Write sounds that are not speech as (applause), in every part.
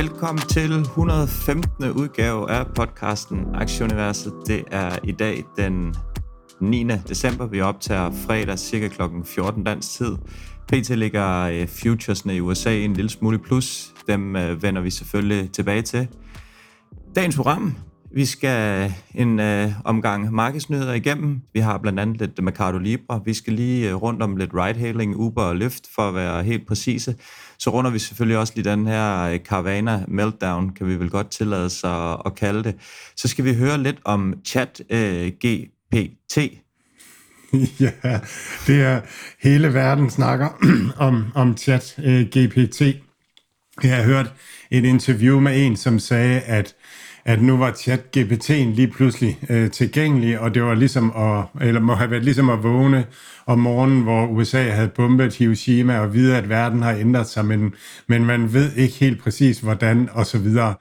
Velkommen til 115. udgave af podcasten Aktieuniverset. Det er i dag den 9. december. Vi optager fredag cirka kl. 14 dansk tid. PT ligger øh, futuresne i USA en lille smule plus. Dem øh, vender vi selvfølgelig tilbage til. Dagens program. Vi skal en øh, omgang markedsnyheder igennem. Vi har blandt andet lidt Mercado Libre. Vi skal lige øh, rundt om lidt ride-hailing, Uber og Lyft, for at være helt præcise. Så runder vi selvfølgelig også lige den her øh, Carvana Meltdown, kan vi vel godt tillade sig at kalde det. Så skal vi høre lidt om chat øh, GPT. (laughs) ja, det er hele verden snakker (clears throat) om, om chat øh, GPT. Jeg har hørt et interview med en, som sagde, at at nu var chat GPT'en lige pludselig øh, tilgængelig, og det var ligesom at, eller må have været ligesom at vågne om morgenen, hvor USA havde bombet Hiroshima, og vide, at verden har ændret sig, men, men man ved ikke helt præcis, hvordan, og så videre.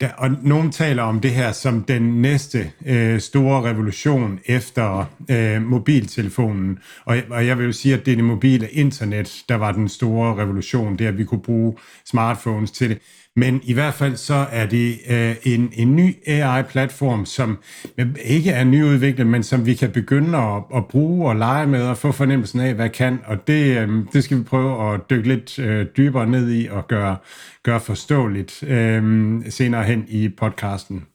Der, og nogen taler om det her som den næste øh, store revolution efter øh, mobiltelefonen. Og, og jeg vil jo sige, at det er det mobile internet, der var den store revolution, det at vi kunne bruge smartphones til det. Men i hvert fald så er det øh, en, en ny AI-platform, som ikke er nyudviklet, men som vi kan begynde at, at bruge og lege med og få fornemmelsen af, hvad kan. Og det, øh, det skal vi prøve at dykke lidt øh, dybere ned i og gøre, gøre forståeligt øh, senere hen i podcasten.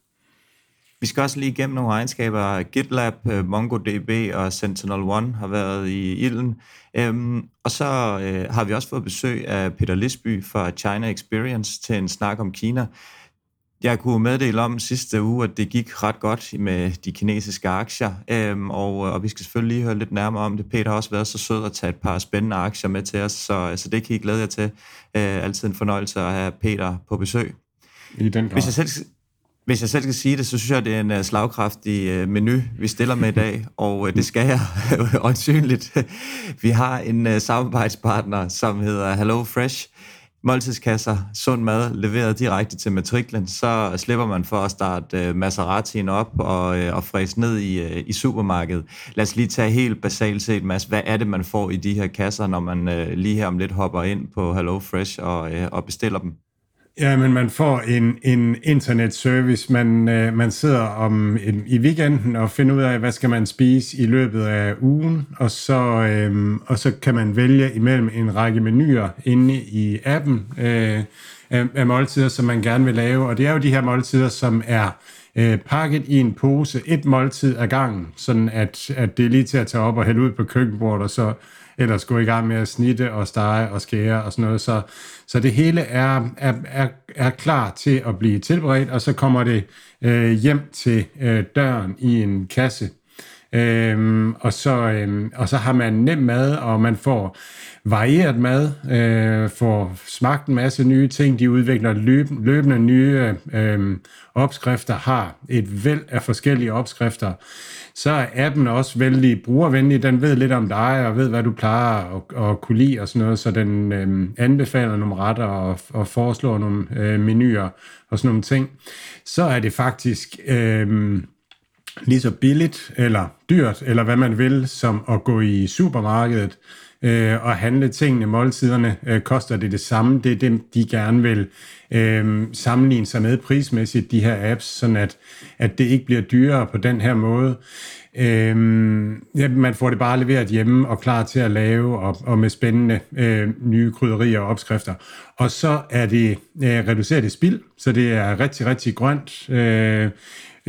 Vi skal også lige igennem nogle egenskaber. GitLab, øh, MongoDB og Sentinel-One har været i ilden. Øhm, og så øh, har vi også fået besøg af Peter Lisby fra China Experience til en snak om Kina. Jeg kunne meddele om sidste uge, at det gik ret godt med de kinesiske aktier, øhm, og, og vi skal selvfølgelig lige høre lidt nærmere om det. Peter har også været så sød at tage et par spændende aktier med til os, så, så det kan I glæde jer til. Øh, altid en fornøjelse at have Peter på besøg. I den grad. Hvis jeg selv hvis jeg selv skal sige det, så synes jeg, det er en uh, slagkraftig uh, menu, vi stiller med i dag, (laughs) og uh, det skal jeg (laughs) åndsynligt. vi har en samarbejdspartner, som hedder Hello Fresh. Måltidskasser, sund mad, leveret direkte til matriklen, så slipper man for at starte Maseratien op og, og fræse ned i, i supermarkedet. Lad os lige tage helt basalt set, Mads, hvad er det, man får i de her kasser, når man lige her om lidt hopper ind på Hello Fresh og, og bestiller dem? Ja, men man får en, en internetservice. Man, øh, man sidder om en, i weekenden og finder ud af, hvad skal man spise i løbet af ugen, og så, øh, og så kan man vælge imellem en række menuer inde i appen øh, af, af måltider, som man gerne vil lave. Og det er jo de her måltider, som er øh, pakket i en pose, et måltid ad gangen, sådan at, at det er lige til at tage op og hælde ud på køkkenbordet, og så ellers gå i gang med at snitte og stege og skære og sådan noget. Så, så det hele er, er, er, er klar til at blive tilberedt, og så kommer det øh, hjem til øh, døren i en kasse. Øhm, og, så, øhm, og så har man nem mad, og man får varieret mad, øh, får smagt en masse nye ting. De udvikler løb, løbende nye øh, opskrifter, har et væld af forskellige opskrifter så er appen også vældig brugervenlig. Den ved lidt om dig, og ved, hvad du plejer at, at kunne lide og sådan noget, så den øh, anbefaler nogle retter og, og foreslår nogle øh, menuer og sådan nogle ting. Så er det faktisk øh, lige så billigt eller dyrt, eller hvad man vil, som at gå i supermarkedet øh, og handle tingene, måltiderne, øh, koster det det samme. Det er dem, de gerne vil øh, sammenligne sig med prismæssigt, de her apps, sådan at, at det ikke bliver dyrere på den her måde. Øh, ja, man får det bare leveret hjemme og klar til at lave, og, og med spændende øh, nye krydderier og opskrifter. Og så er det øh, reduceret i spild, så det er rigtig, rigtig grønt. Øh,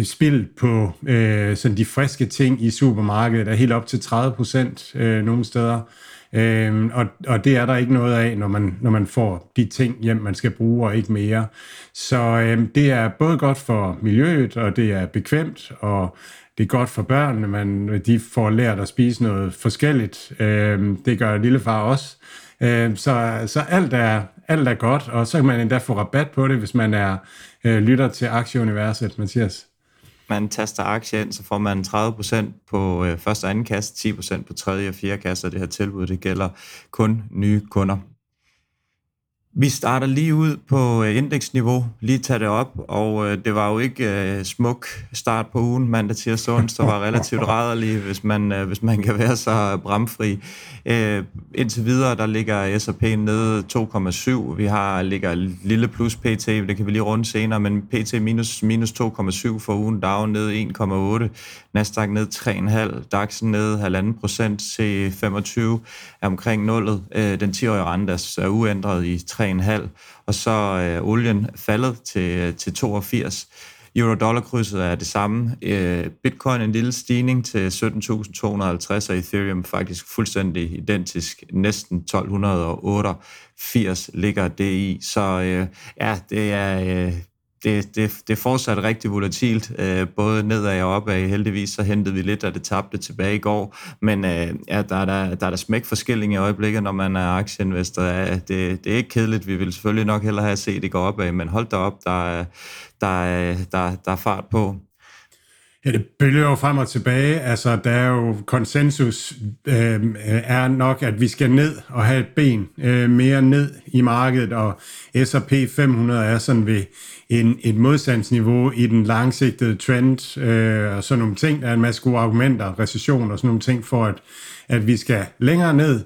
spild på øh, sådan de friske ting i supermarkedet er helt op til 30 procent øh, nogle steder. Øh, og, og det er der ikke noget af, når man, når man får de ting hjem, man skal bruge, og ikke mere. Så øh, det er både godt for miljøet, og det er bekvemt, og det er godt for børnene. Man, de får lært at spise noget forskelligt. Øh, det gør lillefar også. Øh, så, så alt, er, alt er godt, og så kan man endda få rabat på det, hvis man er øh, lytter til Aktieuniverset, Mathias. Man taster aktie ind, så får man 30% på øh, første og anden kasse, 10% på tredje og fjerde kasse, og det her tilbud, det gælder kun nye kunder. Vi starter lige ud på øh, indeksniveau, lige tage det op, og øh, det var jo ikke øh, smuk start på ugen, mandag, tirsdag, onsdag var relativt rædderlig, hvis man, øh, hvis man kan være så bramfri. Uh, indtil videre, der ligger S&P nede 2,7, vi har ligger lille plus PT, det kan vi lige runde senere, men PT minus, minus 2,7 for ugen, Dow nede 1,8, Nasdaq ned 3,5, DAX ned 1,5 procent, til 25 er omkring nullet, øh, den 10-årige rente er uændret i 3,5, og så er olien faldet til, øh, til 82. Euro-dollar-krydset er det samme. Bitcoin en lille stigning til 17.250, og Ethereum faktisk fuldstændig identisk. Næsten 1288 ligger det i. Så ja, det er, det, det, det er fortsat rigtig volatilt, øh, både nedad og opad. Heldigvis så hentede vi lidt af det tabte tilbage i går, men øh, ja, der, er der, der er der smæk forskelling i øjeblikket, når man er aktieinvestor. Ja, det, det er ikke kedeligt. Vi vil selvfølgelig nok hellere have set det gå opad, men hold da op, der, der, der, der er fart på. Ja, det bølger jo frem og tilbage. Altså, der er jo konsensus øh, er nok, at vi skal ned og have et ben øh, mere ned i markedet, og S&P 500 er sådan ved en, et modstandsniveau i den langsigtede trend, øh, og sådan nogle ting. Der er en masse gode argumenter, recession og sådan nogle ting for, at, at vi skal længere ned.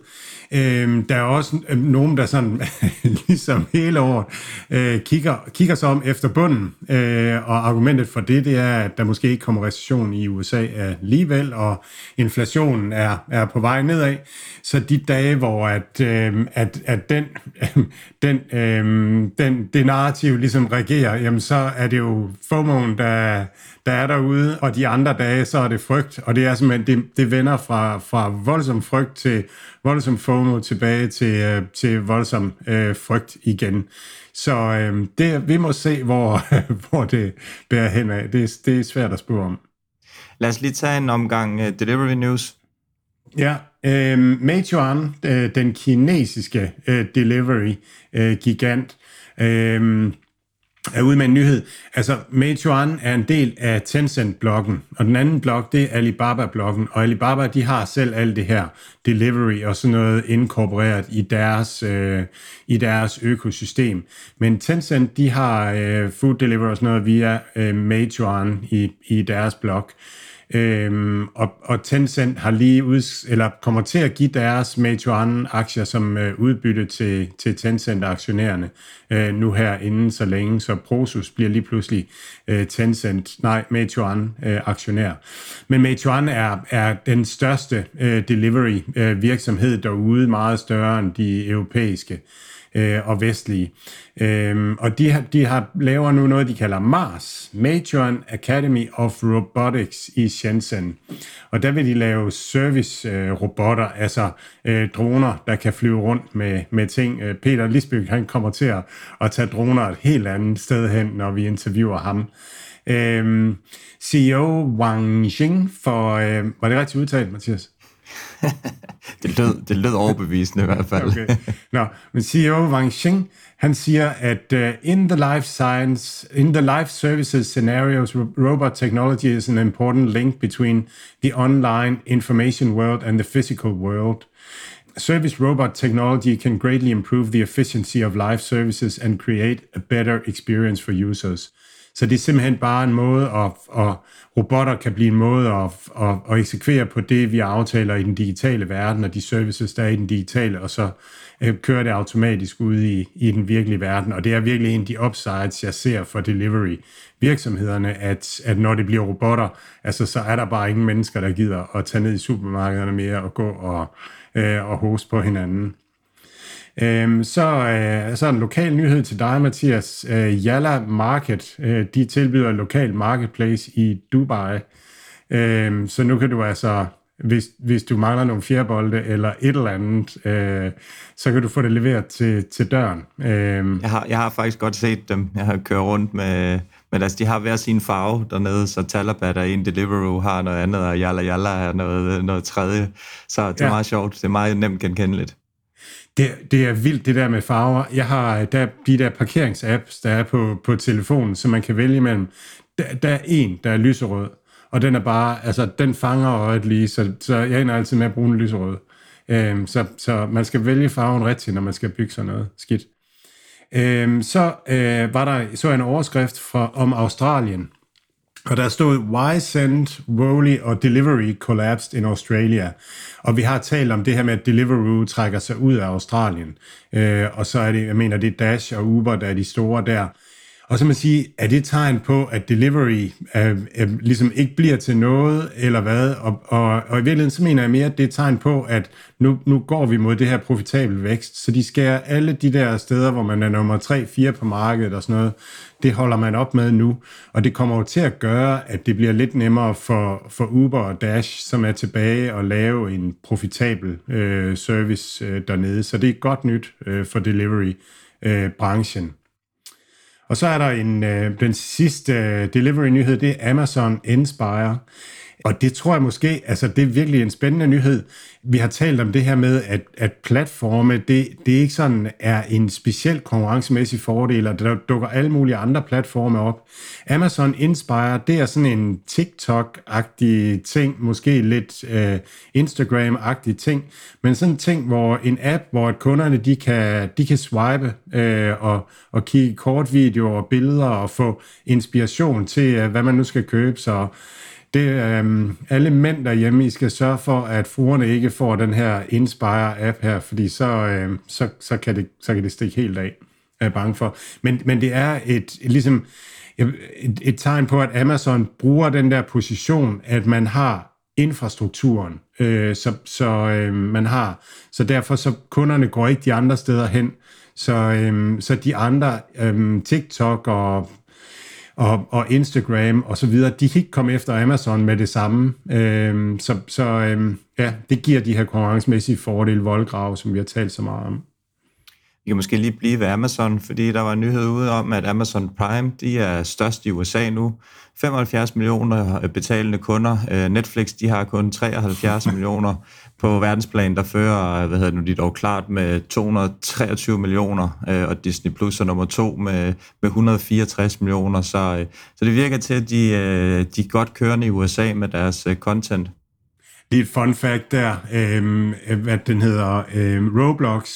Øh, der er også øh, nogen, der sådan, (laughs) ligesom hele året, øh, kigger, kigger sig om efter bunden, øh, og argumentet for det, det er, at der måske ikke kommer recession i USA alligevel, og inflationen er, er på vej nedad. Så de dage, hvor at, øh, at, at den, øh, (laughs) den, øh, den, det narrativ ligesom regerer, jamen så er det jo FOMO'en, der, der er derude, og de andre dage, så er det frygt, og det er simpelthen, det, det vender fra, fra voldsom frygt til voldsom FOMO tilbage til, øh, til voldsom øh, frygt igen. Så øh, det, vi må se, hvor, (laughs) hvor det bærer hen af. Det, det er svært at spørge om. Lad os lige tage en omgang uh, delivery news. Ja, øh, Meituan, øh, den kinesiske øh, delivery øh, gigant, øh, er ude med en nyhed. Altså, Meituan er en del af Tencent-blokken, og den anden blok, det er Alibaba-blokken, og Alibaba, de har selv alt det her delivery og sådan noget inkorporeret i deres, øh, i deres økosystem. Men Tencent, de har øh, food delivery og sådan noget via øh, Meituan i, i deres blog. Øhm, og, og Tencent har lige ud, eller kommer til at give deres Meituan-aktier som øh, udbytte til, til Tencent-aktionærerne øh, nu her inden så længe, så Prosus bliver lige pludselig øh, Tencent, nej, Meituan-aktionær. Øh, Men Meituan er, er den største øh, delivery-virksomhed øh, derude, meget større end de europæiske øh, Øh, og vestlige. Øh, og de, har, de har laver nu noget, de kalder MARS, Major Academy of Robotics i Shenzhen. Og der vil de lave service-robotter, øh, altså øh, droner, der kan flyve rundt med, med ting. Øh, Peter Lisbøk, han kommer til at, at tage droner et helt andet sted hen, når vi interviewer ham. Øhm, CEO Wang Xing for... Øh, var det rigtigt udtalt, Mathias? Det, lød, det lød overbevisende i hvert fald. okay. Nå, men CEO Wang Xing, han siger, at uh, in the life science, in the life services scenarios, robot technology is an important link between the online information world and the physical world. Service robot technology can greatly improve the efficiency of life services and create a better experience for users. Så det er simpelthen bare en måde, at, at robotter kan blive en måde at, at, at eksekvere på det, vi aftaler i den digitale verden, og de services, der er i den digitale, og så øh, kører det automatisk ud i, i den virkelige verden. Og det er virkelig en af de upsides, jeg ser for delivery virksomhederne, at, at når det bliver robotter, altså så er der bare ingen mennesker, der gider at tage ned i supermarkederne mere og gå og, øh, og hoste på hinanden. Øhm, så, øh, så en lokal nyhed til dig, Mathias. Øh, Yalla Market, øh, de tilbyder en lokal marketplace i Dubai. Øhm, så nu kan du altså, hvis, hvis du mangler nogle fjerbolde eller et eller andet, øh, så kan du få det leveret til, til døren. Øhm. Jeg, har, jeg har faktisk godt set dem. Jeg har kørt rundt med, men altså, de har hver sin farve dernede, så Talabat er en, Deliveroo har noget andet, og Yalla Yalla er noget, noget tredje. Så det er ja. meget sjovt. Det er meget nemt genkendeligt. Det, det er vildt, det der med farver. Jeg har der, de der parkeringsapps, der er på, på telefonen, som man kan vælge imellem. Der, der er en, der er lyserød, og den er bare, altså, den fanger øjet lige, så, så jeg ender altid med at bruge en lyserød. Øhm, så, så man skal vælge farven rigtigt, når man skal bygge sådan noget skidt. Øhm, så øh, var der så en overskrift fra, om Australien, og der stod, why send Rowley og Delivery collapsed in Australia? Og vi har talt om det her med, at Deliveroo trækker sig ud af Australien. Øh, og så er det, jeg mener, det er Dash og Uber, der er de store der. Og så man sige, er det tegn på, at delivery øh, øh, ligesom ikke bliver til noget, eller hvad? Og, og, og i virkeligheden så mener jeg mere, at det er tegn på, at nu, nu går vi mod det her profitabel vækst, så de skærer alle de der steder, hvor man er nummer 3-4 på markedet og sådan noget, det holder man op med nu, og det kommer jo til at gøre, at det bliver lidt nemmere for, for Uber og Dash, som er tilbage og lave en profitabel øh, service øh, dernede, så det er godt nyt øh, for delivery-branchen. Øh, og så er der en, øh, den sidste øh, delivery-nyhed, det er Amazon Inspire. Og det tror jeg måske, altså det er virkelig en spændende nyhed. Vi har talt om det her med, at, at platforme, det, det ikke sådan er en speciel konkurrencemæssig fordel, og der dukker alle mulige andre platforme op. Amazon Inspire, det er sådan en TikTok-agtig ting, måske lidt øh, Instagram-agtig ting, men sådan en ting, hvor en app, hvor kunderne de kan, de kan swipe øh, og, og kigge kortvideoer og billeder og få inspiration til, øh, hvad man nu skal købe. Så det er um, alle mænd derhjemme, I skal sørge for, at fruerne ikke får den her Inspire-app her, fordi så, um, så, så, kan det, så kan det stikke helt af, er jeg bange for. Men, men det er et, ligesom et, et tegn på, at Amazon bruger den der position, at man har infrastrukturen, øh, så, så øh, man har, så derfor så kunderne går ikke de andre steder hen, så, øh, så de andre, øh, TikTok og og, og Instagram og så videre, de kan ikke komme efter Amazon med det samme. Øhm, så så øhm, ja, det giver de her konkurrencemæssige fordele, voldgrave, som vi har talt så meget om. Vi kan måske lige blive ved Amazon, fordi der var en nyhed ude om, at Amazon Prime, de er størst i USA nu. 75 millioner betalende kunder. Øh, Netflix, de har kun 73 (laughs) millioner på verdensplan, der fører, hvad hedder det nu, de dog klart med 223 millioner, øh, og Disney Plus er nummer to med, med 164 millioner, så, øh, så det virker til, at de, øh, de er godt kørende i USA med deres øh, content. Lige et fun fact der, øh, hvad den hedder, øh, Roblox,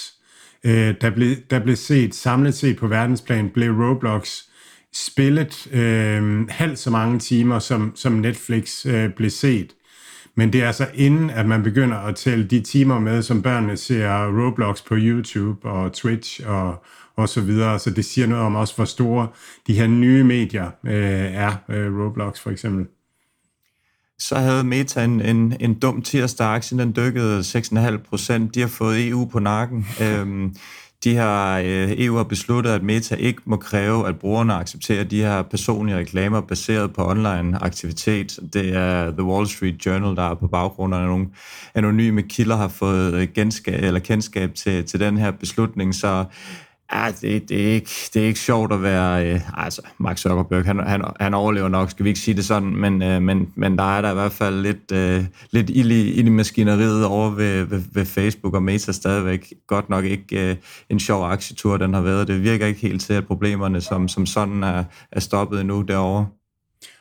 øh, der, blev, der blev set, samlet set på verdensplan, blev Roblox spillet øh, halvt så mange timer, som, som Netflix øh, blev set. Men det er altså inden, at man begynder at tælle de timer med, som børnene ser Roblox på YouTube og Twitch og, og så videre. Så det siger noget om også, hvor store de her nye medier øh, er, øh, Roblox for eksempel. Så havde Meta en, en, en dum tirsdag, aktien den dykkede 6,5 procent. De har fået EU på nakken. (laughs) øhm, de har, øh, EU har besluttet, at Meta ikke må kræve, at brugerne accepterer de her personlige reklamer baseret på online aktivitet. Det er The Wall Street Journal, der er på baggrund af nogle anonyme kilder har fået genskab, eller kendskab til, til den her beslutning. Så Ja, det, det, er ikke, det er ikke sjovt at være... Øh, altså, Mark Zuckerberg, han, han, han overlever nok, skal vi ikke sige det sådan, men, øh, men, men der er der i hvert fald lidt, øh, lidt ild i, ild i maskineriet over ved, ved, ved Facebook og Meta stadigvæk. Godt nok ikke øh, en sjov aktietur, den har været. Det virker ikke helt til, at problemerne som, som sådan er, er stoppet endnu derovre.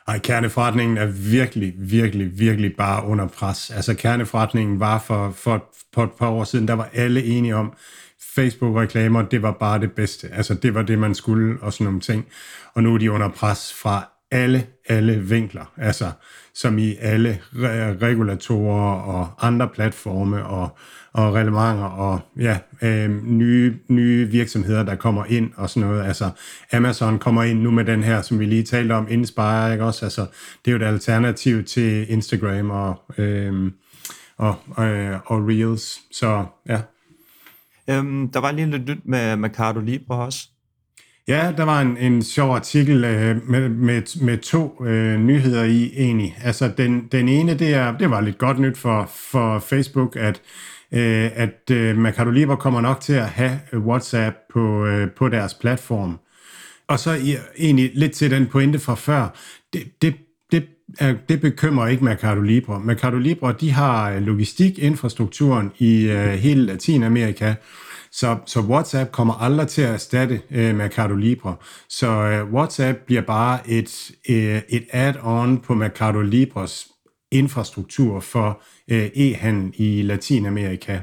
Ej, kerneforretningen er virkelig, virkelig, virkelig bare under pres. Altså kerneforretningen var for, for, for et par år siden, der var alle enige om, Facebook-reklamer, det var bare det bedste. Altså, det var det, man skulle, og sådan nogle ting. Og nu er de under pres fra alle, alle vinkler. Altså, som i alle re- regulatorer og andre platforme og, og relevanter og ja, øh, nye, nye virksomheder, der kommer ind og sådan noget. Altså, Amazon kommer ind nu med den her, som vi lige talte om, Inspire, ikke også? Altså, det er jo et alternativ til Instagram og, øh, og, øh, og Reels. Så ja, Øhm, der var lige lidt nyt med Mercado Libre også. Ja, der var en, en sjov artikel øh, med, med, med to øh, nyheder i egentlig. Altså den, den ene, det, er, det var lidt godt nyt for, for Facebook, at, øh, at øh, Mercado Libre kommer nok til at have WhatsApp på, øh, på deres platform. Og så i, egentlig lidt til den pointe fra før, det, det, det, er, det bekymrer ikke Mercado Libre. Mercado Libre, de har øh, logistikinfrastrukturen i øh, hele Latinamerika, Så, så WhatsApp kommer aldrig til at erstatte øh, Mercado Libre. Så øh, WhatsApp bliver bare et, øh, et add-on på Mercado Libres infrastruktur for øh, e-handel i Latinamerika.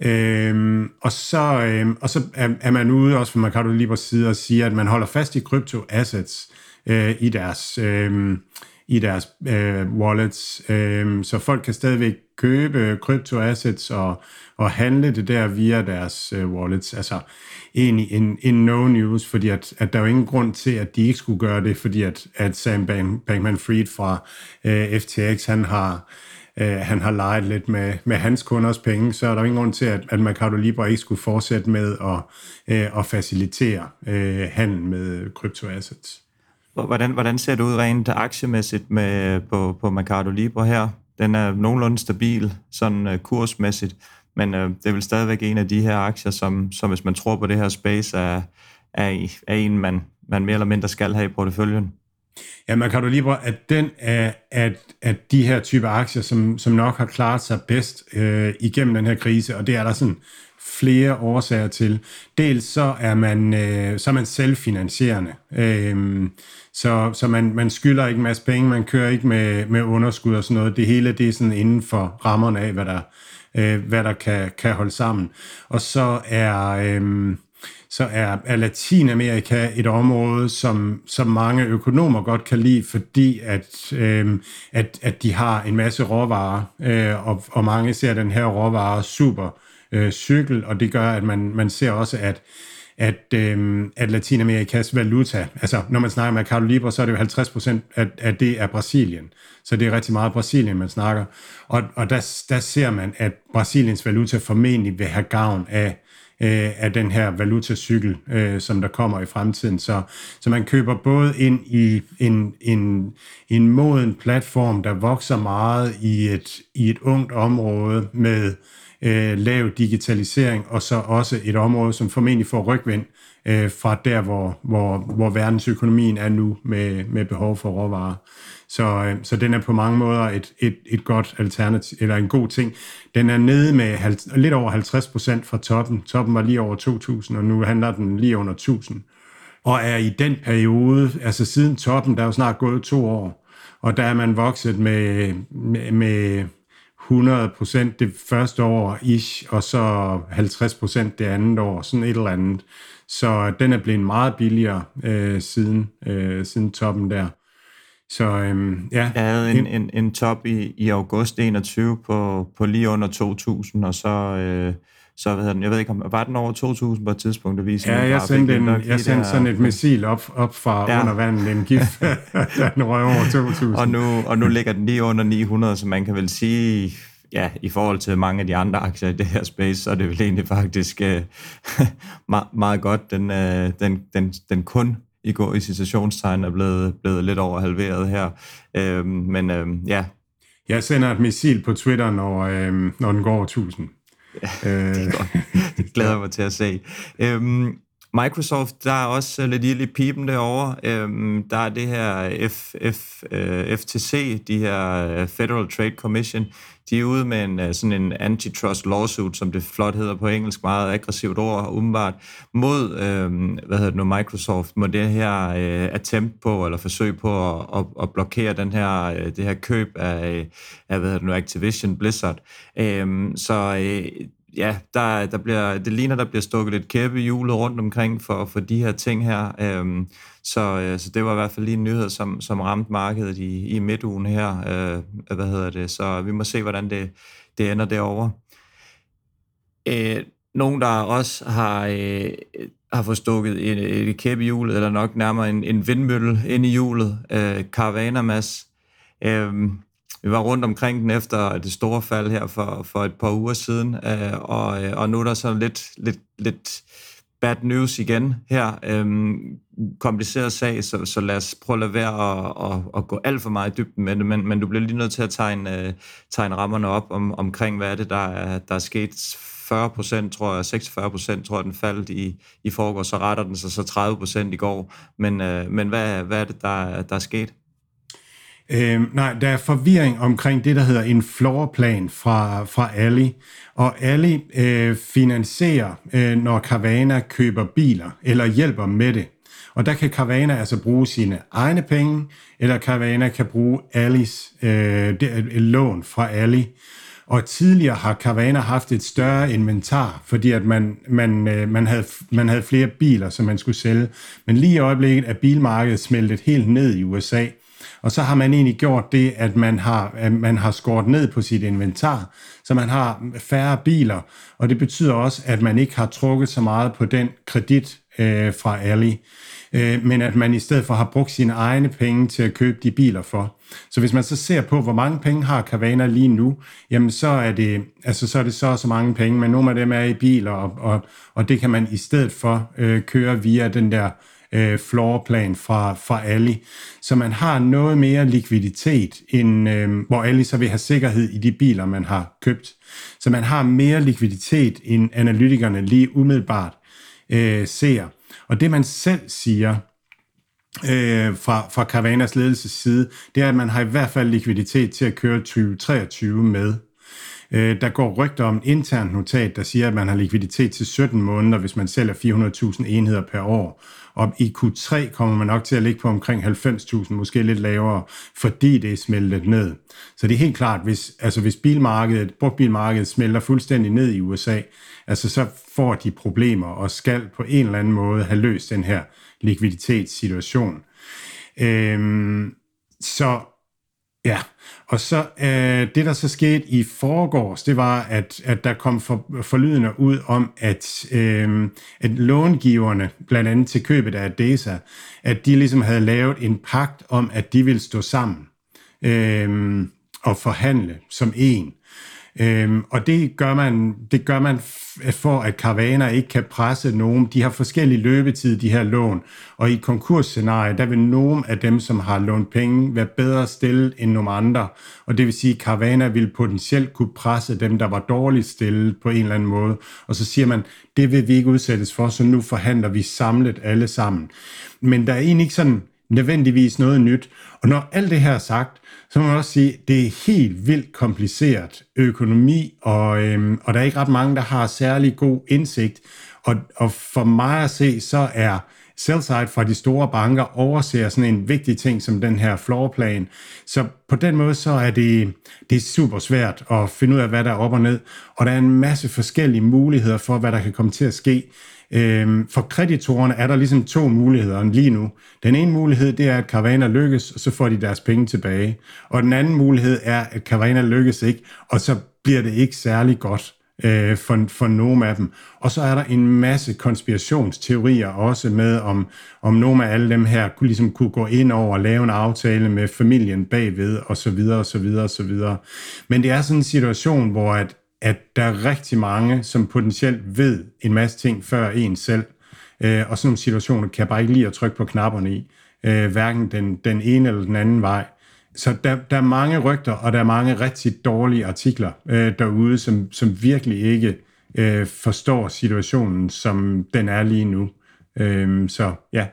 Øhm, og så, øhm, og så er, er man ude også fra Mercado Libres side og siger, at man holder fast i crypto assets øh, i deres, øh, i deres øh, wallets, øh, så folk kan stadigvæk købe crypto assets og, og handle det der via deres øh, wallets. Altså egentlig en, en no news, fordi at, at der er jo ingen grund til, at de ikke skulle gøre det, fordi at, at Sam Bankman-Fried fra øh, FTX, han har øh, han har leget lidt med, med hans kunders penge, så er der ingen grund til, at, at Mercado Libre ikke skulle fortsætte med at, øh, at facilitere øh, handel med kryptoassets. Hvordan, hvordan ser det ud rent aktiemæssigt med, på, på Mercado Libre her? Den er nogenlunde stabil, sådan uh, kursmæssigt, men uh, det er vel stadigvæk en af de her aktier, som, som hvis man tror på det her space, er, er, er en, man, man mere eller mindre skal have i porteføljen. Ja, Mercado Libre er den af, at, at de her typer aktier, som, som nok har klaret sig bedst øh, igennem den her krise, og det er der sådan flere årsager til. Dels så er man, øh, så er man selvfinansierende, øh, så, så man, man skylder ikke en masse penge, man kører ikke med, med underskud og sådan noget. Det hele det er sådan inden for rammerne af, hvad der, øh, hvad der kan, kan holde sammen. Og så er... Øh, så er, er Latinamerika et område, som, som mange økonomer godt kan lide, fordi at, øh, at, at de har en masse råvarer, øh, og, og mange ser den her råvarer super øh, cykel, og det gør, at man, man ser også, at at, øh, at Latinamerikas valuta, altså når man snakker med Carlo Libre, så er det jo 50 procent af, af det er Brasilien. Så det er rigtig meget Brasilien, man snakker. Og, og der, der ser man, at Brasiliens valuta formentlig vil have gavn af, øh, af den her valutacykel, øh, som der kommer i fremtiden. Så, så man køber både ind i en, en, en moden platform, der vokser meget i et, i et ungt område med øh, lav digitalisering, og så også et område, som formentlig får rygvind øh, fra der, hvor, hvor, hvor verdensøkonomien er nu med, med behov for råvarer. Så, øh, så den er på mange måder et, et, et godt alternativ, eller en god ting. Den er nede med halv, lidt over 50 procent fra toppen. Toppen var lige over 2.000, og nu handler den lige under 1.000. Og er i den periode, altså siden toppen, der er jo snart gået to år, og der er man vokset med, med, med 100 procent det første år, ish, og så 50 procent det andet år, sådan et eller andet. Så den er blevet meget billigere øh, siden, øh, siden toppen der. Så øhm, ja. Jeg havde en, en, en top i, i august 21 på, på lige under 2.000, og så, øh, så hvad den, jeg ved ikke, om var den over 2.000 på et tidspunkt, der viser Ja, jeg sendte, en, jeg sendte der, sådan et missil op, op fra ja. under vandet, en gift, (laughs) den røg over 2.000. Og nu, og nu ligger den lige under 900, så man kan vel sige, ja, i forhold til mange af de andre aktier i det her space, så er det vel egentlig faktisk øh, (laughs) meget, meget godt. Den, øh, den, den, den kun i går i citationstegn er blevet, blevet lidt over halveret her. Øh, men øh, ja. Jeg sender et missil på Twitter, når, øh, når den går over 1000. Ja, (laughs) det, (laughs) det glæder jeg mig til at se. Øhm, Microsoft, der er også øh, lidt ild i pipen derovre. Øhm, der er det her F, F, øh, FTC, de her øh, Federal Trade Commission, de er ude med en, øh, sådan en antitrust lawsuit, som det flot hedder på engelsk, meget aggressivt ord, umiddelbart, mod, øh, hvad hedder det nu, Microsoft, mod det her øh, attempt på, eller forsøg på at, at, at blokere den her, øh, det her køb af, øh, af hvad hedder det nu, Activision Blizzard. Øh, så øh, ja, der, der bliver, det ligner, der bliver stukket lidt kæppe i hjulet rundt omkring for, for de her ting her. Øhm, så, øh, så det var i hvert fald lige en nyhed, som, som ramte markedet i, i midtugen her. Øh, hvad hedder det? Så vi må se, hvordan det, det ender derovre. Øh, nogen, der også har, øh, har fået stukket et, et kæppe i hjulet, eller nok nærmere en, en vindmølle ind i hjulet, øh, Caravana Mads. Øh, vi var rundt omkring den efter det store fald her for, for et par uger siden, øh, og, øh, og nu er der så lidt, lidt, lidt bad news igen her. Øhm, kompliceret sag, så, så lad os prøve at lade være at, at, at gå alt for meget i dybden med det, men, men du bliver lige nødt til at tegne, øh, tegne rammerne op om, omkring, hvad er det, der er, der er sket 40 procent, tror jeg, 46 procent, tror jeg, den faldt i, i forgår, så retter den sig så 30 procent i går. Men, øh, men hvad, hvad er det, der, der er sket? Øh, nej, der er forvirring omkring det, der hedder en floorplan fra, fra Ali. Og Ali øh, finansierer, øh, når Carvana køber biler, eller hjælper med det. Og der kan Carvana altså bruge sine egne penge, eller Carvana kan bruge Alis øh, det et lån fra Ali. Og tidligere har Carvana haft et større inventar, fordi at man, man, øh, man, havde, man havde flere biler, som man skulle sælge. Men lige i øjeblikket er bilmarkedet smeltet helt ned i USA. Og så har man egentlig gjort det, at man har, at man har skåret ned på sit inventar, så man har færre biler, og det betyder også, at man ikke har trukket så meget på den kredit øh, fra Ali, øh, men at man i stedet for har brugt sine egne penge til at købe de biler for. Så hvis man så ser på, hvor mange penge har Carvana lige nu, jamen så er det, altså så er det så så mange penge, men nogle af dem er i biler, og, og, og det kan man i stedet for øh, køre via den der øh, floorplan fra, fra Ali. Så man har noget mere likviditet, end, øh, hvor Ali så vil have sikkerhed i de biler, man har købt. Så man har mere likviditet, end analytikerne lige umiddelbart øh, ser. Og det man selv siger, øh, fra, fra Carvanas ledelses side, det er, at man har i hvert fald likviditet til at køre 2023 med. Øh, der går rygter om et internt notat, der siger, at man har likviditet til 17 måneder, hvis man sælger 400.000 enheder per år. Og i Q3 kommer man nok til at ligge på omkring 90.000, måske lidt lavere, fordi det er smeltet ned. Så det er helt klart, hvis, altså hvis bilmarkedet, brugtbilmarkedet smelter fuldstændig ned i USA, altså så får de problemer og skal på en eller anden måde have løst den her likviditetssituation. Øhm, så ja, og så øh, det, der så skete i forgårs, det var, at, at der kom for, forlydende ud om, at, øh, at långiverne, blandt andet til købet af Adesa, at de ligesom havde lavet en pagt om, at de ville stå sammen øh, og forhandle som en. Øhm, og det gør man, det gør man for, at karavaner ikke kan presse nogen. De har forskellige løbetid, de her lån. Og i et konkursscenarie, der vil nogen af dem, som har lånt penge, være bedre stillet end nogle andre. Og det vil sige, at karavaner vil potentielt kunne presse dem, der var dårligt stillet på en eller anden måde. Og så siger man, det vil vi ikke udsættes for, så nu forhandler vi samlet alle sammen. Men der er egentlig ikke sådan nødvendigvis noget nyt. Og når alt det her er sagt, så må man også sige, at det er helt vildt kompliceret økonomi, og, øhm, og der er ikke ret mange, der har særlig god indsigt. Og, og for mig at se, så er sell-side fra de store banker overser sådan en vigtig ting som den her floorplan. Så på den måde så er det, det er super svært at finde ud af, hvad der er op og ned. Og der er en masse forskellige muligheder for, hvad der kan komme til at ske. Øhm, for kreditorerne er der ligesom to muligheder lige nu. Den ene mulighed, det er, at Carvana lykkes, og så får de deres penge tilbage. Og den anden mulighed er, at Carvana lykkes ikke, og så bliver det ikke særlig godt øh, for, for nogle af dem. Og så er der en masse konspirationsteorier også med, om, om nogle af alle dem her kunne, ligesom kunne gå ind over og lave en aftale med familien bagved, og så videre, og så videre, og så videre. Men det er sådan en situation, hvor at at der er rigtig mange, som potentielt ved en masse ting før en selv. Øh, og sådan nogle situationer kan jeg bare ikke lide at trykke på knapperne i. Øh, hverken den, den ene eller den anden vej. Så der, der er mange rygter, og der er mange rigtig dårlige artikler øh, derude, som, som virkelig ikke øh, forstår situationen, som den er lige nu. Øh, så ja,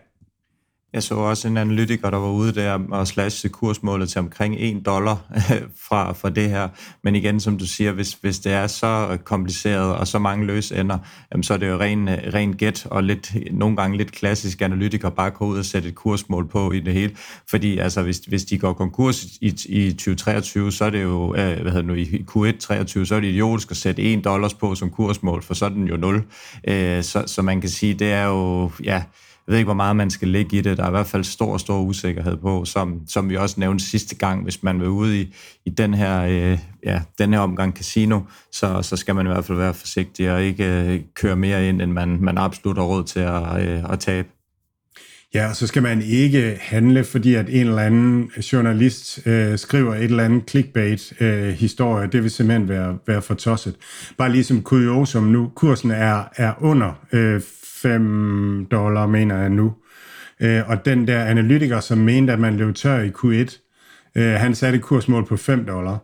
jeg så også en analytiker, der var ude der og slashede kursmålet til omkring 1 dollar (laughs) fra, fra det her. Men igen, som du siger, hvis, hvis det er så kompliceret og så mange løse ender, jamen, så er det jo ren, ren gæt og lidt, nogle gange lidt klassisk analytiker bare gå ud og sætte et kursmål på i det hele. Fordi altså, hvis, hvis de går konkurs i, i 2023, så er det jo, øh, hvad hedder nu, i Q1 23, så er det idiotisk at sætte 1 dollars på som kursmål, for så er den jo 0. Øh, så, så man kan sige, det er jo, ja, jeg ved ikke, hvor meget man skal lægge i det. Der er i hvert fald stor, stor usikkerhed på, som, som vi også nævnte sidste gang, hvis man vil ude i, i den, her, øh, ja, den her omgang casino, så, så skal man i hvert fald være forsigtig og ikke øh, køre mere ind, end man, man absolut har råd til at, øh, at tabe. Ja, så skal man ikke handle, fordi at en eller anden øh, journalist øh, skriver et eller andet clickbait-historie. Øh, det vil simpelthen være, være for tosset. Bare ligesom kuriosum nu, kursen er, er under øh, 5 dollar, mener jeg nu. Øh, og den der analytiker, som mente, at man løb tør i Q1, øh, han satte kursmål på 5 dollar.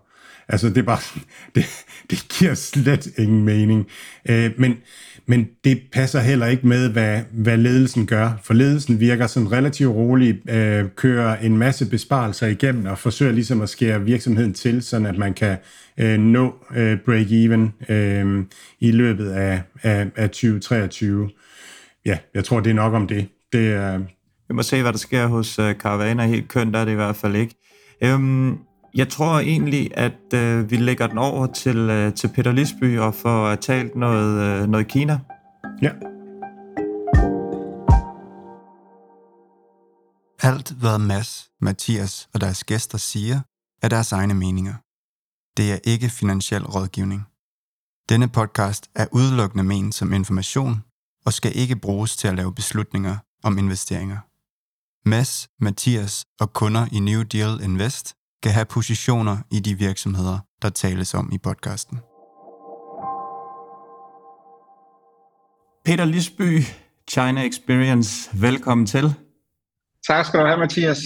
Altså, det er bare, (laughs) det, det giver slet ingen mening. Øh, men, men det passer heller ikke med, hvad, hvad ledelsen gør. For ledelsen virker sådan relativt rolig, øh, kører en masse besparelser igennem og forsøger ligesom at skære virksomheden til, sådan at man kan øh, nå øh, break-even øh, i løbet af, af, af 2023. Ja, jeg tror, det er nok om det. Det er... Vi må se, hvad der sker hos uh, Caravana. Helt kønt er det i hvert fald ikke. Øhm, jeg tror egentlig, at øh, vi lægger den over til, øh, til Peter Lisby og får talt noget, øh, noget Kina. Ja. Alt, hvad Mads, Mathias og deres gæster siger, er deres egne meninger. Det er ikke finansiel rådgivning. Denne podcast er udelukkende ment som information og skal ikke bruges til at lave beslutninger om investeringer. Mads, Mathias og kunder i New Deal Invest kan have positioner i de virksomheder, der tales om i podcasten. Peter Lisby, China Experience, velkommen til. Tak skal du have, Mathias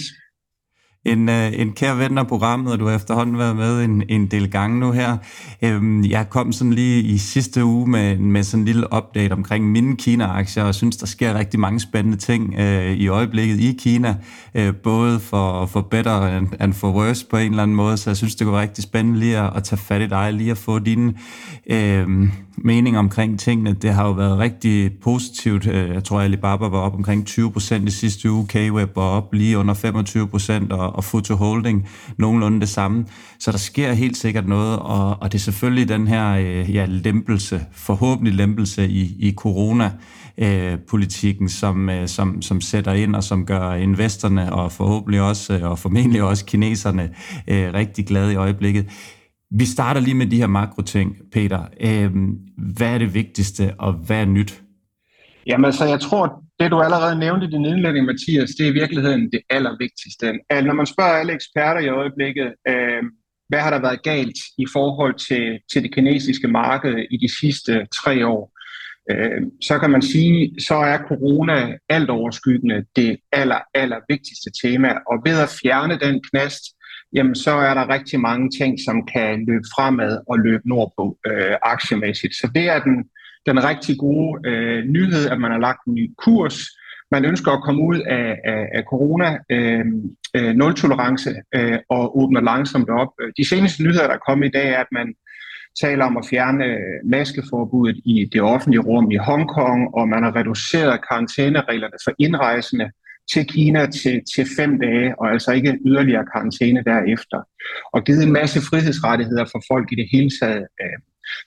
en, øh, en kær ven af programmet, og du har efterhånden været med en, en del gange nu her. Øhm, jeg kom sådan lige i sidste uge med, med sådan en lille update omkring mine Kina-aktier, og synes, der sker rigtig mange spændende ting øh, i øjeblikket i Kina, øh, både for, for better and, and for worse på en eller anden måde, så jeg synes, det kunne være rigtig spændende lige at, at tage fat i dig, lige at få dine øh, mening omkring tingene. Det har jo været rigtig positivt. Øh, jeg tror, Alibaba var op omkring 20 procent i sidste uge, K-Web var op lige under 25 procent, og, og Futu Holding nogenlunde det samme. Så der sker helt sikkert noget, og, og det er selvfølgelig den her øh, ja, lempelse, forhåbentlig lempelse i, i corona, politikken, som, øh, som, som sætter ind og som gør investorerne og forhåbentlig også, og formentlig også kineserne rigtig glade i øjeblikket. Vi starter lige med de her makroting, Peter. Øhm, hvad er det vigtigste, og hvad er nyt? Jamen så jeg tror, det du allerede nævnte i din indledning, Mathias, det er i virkeligheden det allervigtigste. Altså, når man spørger alle eksperter i øjeblikket, øh, hvad har der været galt i forhold til, til det kinesiske marked i de sidste tre år, øh, så kan man sige, så er corona alt overskyggende det aller, aller vigtigste tema. Og ved at fjerne den knast, jamen så er der rigtig mange ting, som kan løbe fremad og løbe nordpå øh, aktiemæssigt. Så det er den, den rigtig gode øh, nyhed, at man har lagt en ny kurs. Man ønsker at komme ud af, af, af corona, øh, øh, nul-tolerance øh, og åbner langsomt op. De seneste nyheder, der er kommet i dag, er, at man taler om at fjerne øh, maskeforbuddet i det offentlige rum i Hongkong, og man har reduceret karantænereglerne for indrejsende til Kina til, til fem dage, og altså ikke yderligere karantæne derefter. Og givet en masse frihedsrettigheder for folk i det hele taget. Øh,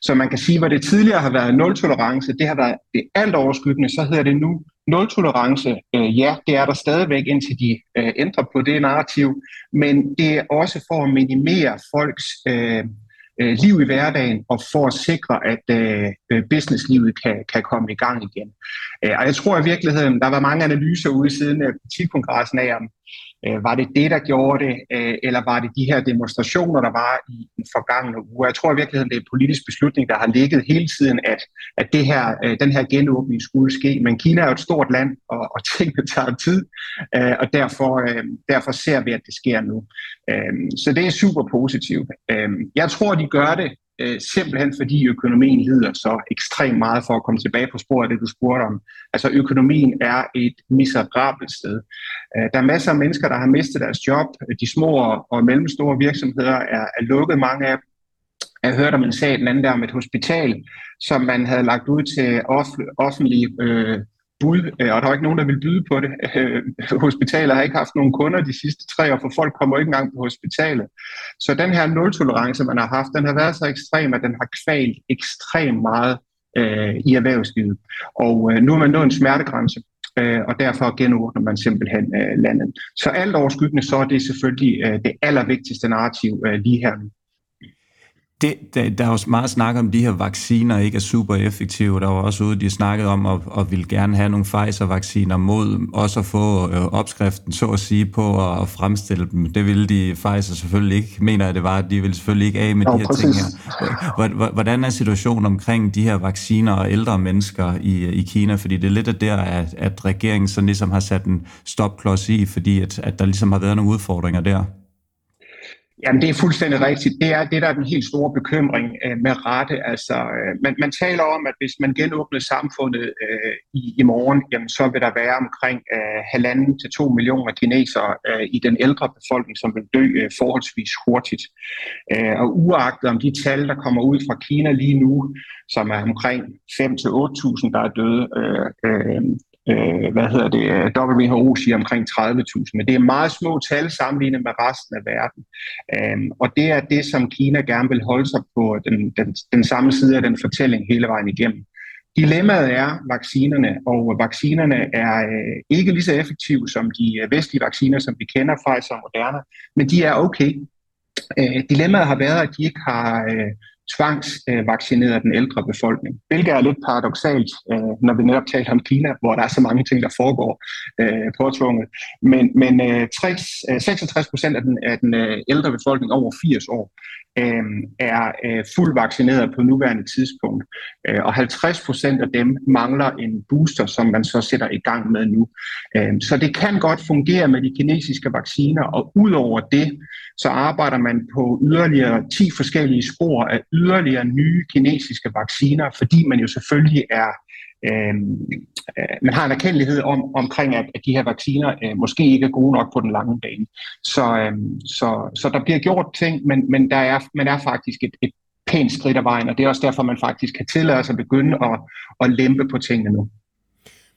så man kan sige, hvor det tidligere har været nul-tolerance, det har været det alt overskyggende, så hedder det nu nul-tolerance. Øh, ja, det er der stadigvæk, indtil de øh, ændrer på det narrativ, men det er også for at minimere folks øh, øh, liv i hverdagen og for at sikre, at øh, øh, businesslivet kan, kan komme i gang igen. Øh, og jeg tror i virkeligheden, der var mange analyser ude siden øh, af partikongressen af, om Øh, var det det, der gjorde det, øh, eller var det de her demonstrationer, der var i den forgangne uge? Jeg tror i virkeligheden, det er en politisk beslutning, der har ligget hele tiden, at, at det her, øh, den her genåbning skulle ske. Men Kina er jo et stort land, og, og (laughs) tingene tager tid, øh, og derfor, øh, derfor ser vi, at det sker nu. Øh, så det er super positivt. Øh, jeg tror, de gør det øh, simpelthen fordi økonomien lider så ekstremt meget for at komme tilbage på sporet af det, du spurgte om. Altså økonomien er et miserabelt sted. Øh, der er masser af mennesker, der har mistet deres job. De små og mellemstore virksomheder er, er lukket, mange af dem. Jeg hørte om en sag den anden der om et hospital, som man havde lagt ud til offentlige øh, bud, øh, og der var ikke nogen, der ville byde på det. Øh, hospitaler har ikke haft nogen kunder de sidste tre år, for folk kommer ikke engang på hospitalet. Så den her nul-tolerance, man har haft, den har været så ekstrem, at den har kvalt ekstremt meget øh, i erhvervslivet. Og øh, nu er man nået en smertegrænse, øh, og derfor genåbner man simpelthen øh, landet. Så alt overskyggende, så er det selvfølgelig øh, det allervigtigste narrativ øh, lige her nu. Det, der, der er jo meget snak om, de her vacciner ikke er super effektive. Der var også ude, de snakkede om at, at ville gerne have nogle Pfizer-vacciner mod også at få øh, opskriften, så at sige, på at, at fremstille dem. Det ville de Pfizer selvfølgelig ikke, mener at det var. De ville selvfølgelig ikke af med oh, de her præcis. ting her. Hvordan er situationen omkring de her vacciner og ældre mennesker i, i Kina? Fordi det er lidt af der, at, at regeringen så ligesom har sat en stopklods i, fordi at, at der ligesom har været nogle udfordringer der. Jamen, det er fuldstændig rigtigt. Det er det, der er den helt store bekymring øh, med rette. Altså, øh, man, man taler om, at hvis man genåbner samfundet øh, i, i morgen, jamen, så vil der være omkring øh, halvanden til to millioner kinesere øh, i den ældre befolkning, som vil dø øh, forholdsvis hurtigt. Øh, og uagtet om de tal, der kommer ud fra Kina lige nu, som er omkring 5 til 8.000, der er døde, øh, øh, øh, hvad hedder det, WHO siger omkring 30.000, men det er meget små tal sammenlignet med resten af verden. Øh, og det er det, som Kina gerne vil holde sig på den, den, den samme side af den fortælling hele vejen igennem. Dilemmaet er vaccinerne, og vaccinerne er øh, ikke lige så effektive som de øh, vestlige vacciner, som vi kender, fra som Moderna, men de er okay. Øh, dilemmaet har været, at de ikke har øh, tvangsvaccineret den ældre befolkning. Hvilket er lidt paradoxalt, øh, når vi netop taler om Kina, hvor der er så mange ting, der foregår øh, påtvunget. Men, men øh, 60, 66 procent af den, af den ældre befolkning over 80 år er fuldt vaccineret på nuværende tidspunkt. Og 50 procent af dem mangler en booster, som man så sætter i gang med nu. Så det kan godt fungere med de kinesiske vacciner, og udover det, så arbejder man på yderligere 10 forskellige spor af yderligere nye kinesiske vacciner, fordi man jo selvfølgelig er øhm, øh, man har en erkendelighed om, omkring, at, at de her vacciner øh, måske ikke er gode nok på den lange bane. Så, øh, så, så der bliver gjort ting, men, men der er, man er faktisk et, et pænt skridt af vejen, og det er også derfor, man faktisk kan tillade sig at begynde at, at lempe på tingene nu.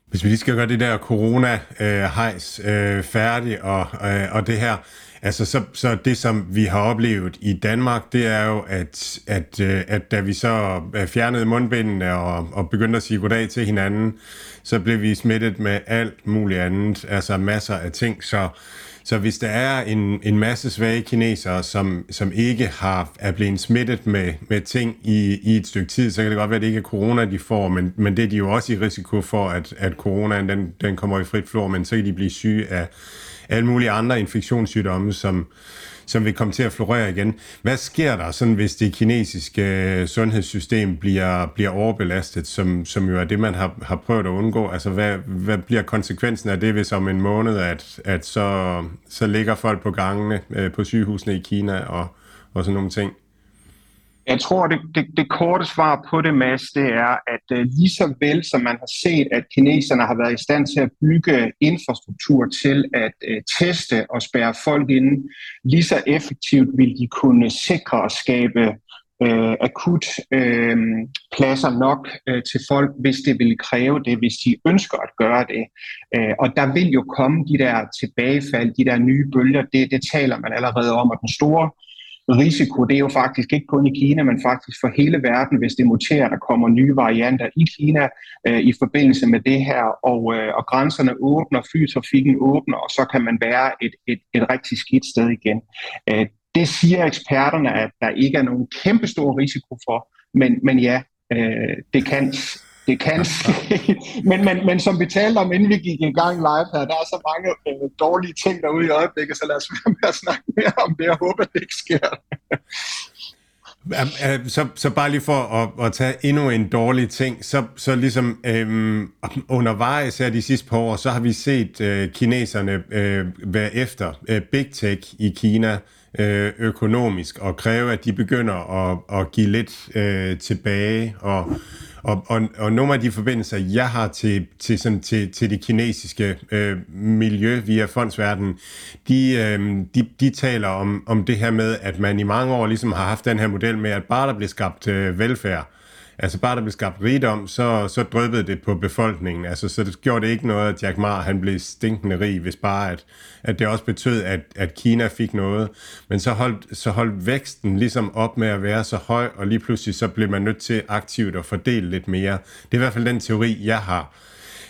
Hvis vi lige skal gøre det der corona-hejs øh, øh, færdig, og, øh, og det her, Altså, så, så det, som vi har oplevet i Danmark, det er jo, at, at, øh, at da vi så øh, fjernede mundbindene og, og begyndte at sige goddag til hinanden, så blev vi smittet med alt muligt andet, altså masser af ting. Så, så hvis der er en, en masse svage kinesere, som, som ikke har, er blevet smittet med, med ting i, i et stykke tid, så kan det godt være, at det ikke er corona, de får, men, men det er de jo også i risiko for, at, at coronaen den, den kommer i frit flor, men så kan de blive syge af alle mulige andre infektionssygdomme, som, som vil komme til at florere igen. Hvad sker der, sådan, hvis det kinesiske øh, sundhedssystem bliver, bliver overbelastet, som, som jo er det, man har, har prøvet at undgå? Altså, hvad, hvad bliver konsekvensen af det, hvis om en måned, at, at så, så ligger folk på gangene øh, på sygehusene i Kina og, og sådan nogle ting? Jeg tror, det, det, det korte svar på det, Mads, det er, at øh, lige så vel som man har set, at kineserne har været i stand til at bygge infrastruktur til at øh, teste og spærre folk ind, lige så effektivt vil de kunne sikre og skabe øh, akut øh, pladser nok øh, til folk, hvis det vil kræve det, hvis de ønsker at gøre det. Øh, og der vil jo komme de der tilbagefald, de der nye bølger, det, det taler man allerede om, og den store risiko, det er jo faktisk ikke kun i Kina, men faktisk for hele verden, hvis det muterer, der kommer nye varianter i Kina øh, i forbindelse med det her, og, øh, og grænserne åbner, flytrafikken åbner, og så kan man være et, et, et rigtig skidt sted igen. Øh, det siger eksperterne, at der ikke er nogen kæmpe stor risiko for, men, men ja, øh, det kan det kan ske. men, men, men som vi talte om, inden vi gik i gang live her, der er så mange øh, dårlige ting derude i øjeblikket, så lad os være med at snakke mere om det, og håbe, at det ikke sker. Så, så bare lige for at, at tage endnu en dårlig ting, så, så ligesom øhm, undervejs her de sidste par år, så har vi set øh, kineserne øh, være efter øh, Big Tech i Kina øh, økonomisk og kræve, at de begynder at, at give lidt øh, tilbage og og, og, og nogle af de forbindelser, jeg har til, til, sådan, til, til det kinesiske øh, miljø via fondsverdenen, de, øh, de, de taler om, om det her med, at man i mange år ligesom har haft den her model med, at bare der bliver skabt øh, velfærd, Altså bare der blev skabt rigdom, så, så drøbede det på befolkningen. Altså, så det gjorde det ikke noget, at Jack Ma han blev stinkende rig, hvis bare at, at det også betød, at, at Kina fik noget. Men så holdt, så holdt væksten ligesom op med at være så høj, og lige pludselig så blev man nødt til aktivt at fordele lidt mere. Det er i hvert fald den teori, jeg har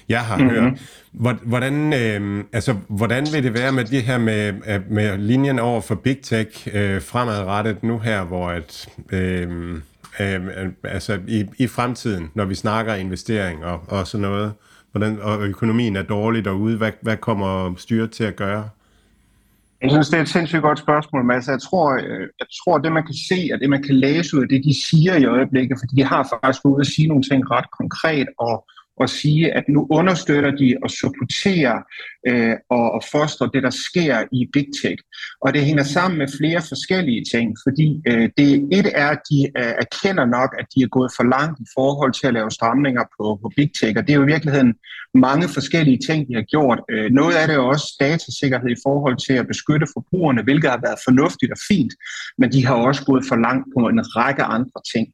jeg har mm-hmm. hørt. Hvordan, øh, altså, hvordan vil det være med det her med, med linjen over for Big Tech øh, fremadrettet nu her, hvor at, øh, Øhm, øh, altså i, i fremtiden, når vi snakker investering og, og sådan noget, hvordan, og økonomien er dårlig derude, hvad, hvad kommer styret til at gøre? Jeg synes, det er et sindssygt godt spørgsmål, Mads. Jeg tror, øh, jeg tror, det man kan se, og det man kan læse ud af det, de siger i øjeblikket, fordi de har faktisk ude at sige nogle ting ret konkret, og, og sige, at nu understøtter de og supporterer øh, og, og foster det, der sker i Big Tech. Og det hænger sammen med flere forskellige ting, fordi øh, det et er, at de øh, erkender nok, at de er gået for langt i forhold til at lave stramninger på, på Big Tech, og det er jo i virkeligheden mange forskellige ting, de har gjort. Øh, noget af det er også datasikkerhed i forhold til at beskytte forbrugerne, hvilket har været fornuftigt og fint, men de har også gået for langt på en række andre ting.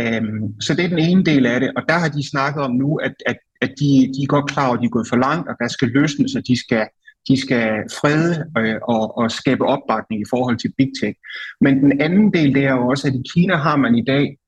Øhm, så det er den ene del af det, og der har de snakket om nu, at, at, at de, de er godt klar over, at de er gået for langt, og der skal løsnes, og de skal, de skal frede øh, og, og skabe opbakning i forhold til Big Tech. Men den anden del det er jo også, at i Kina har man i dag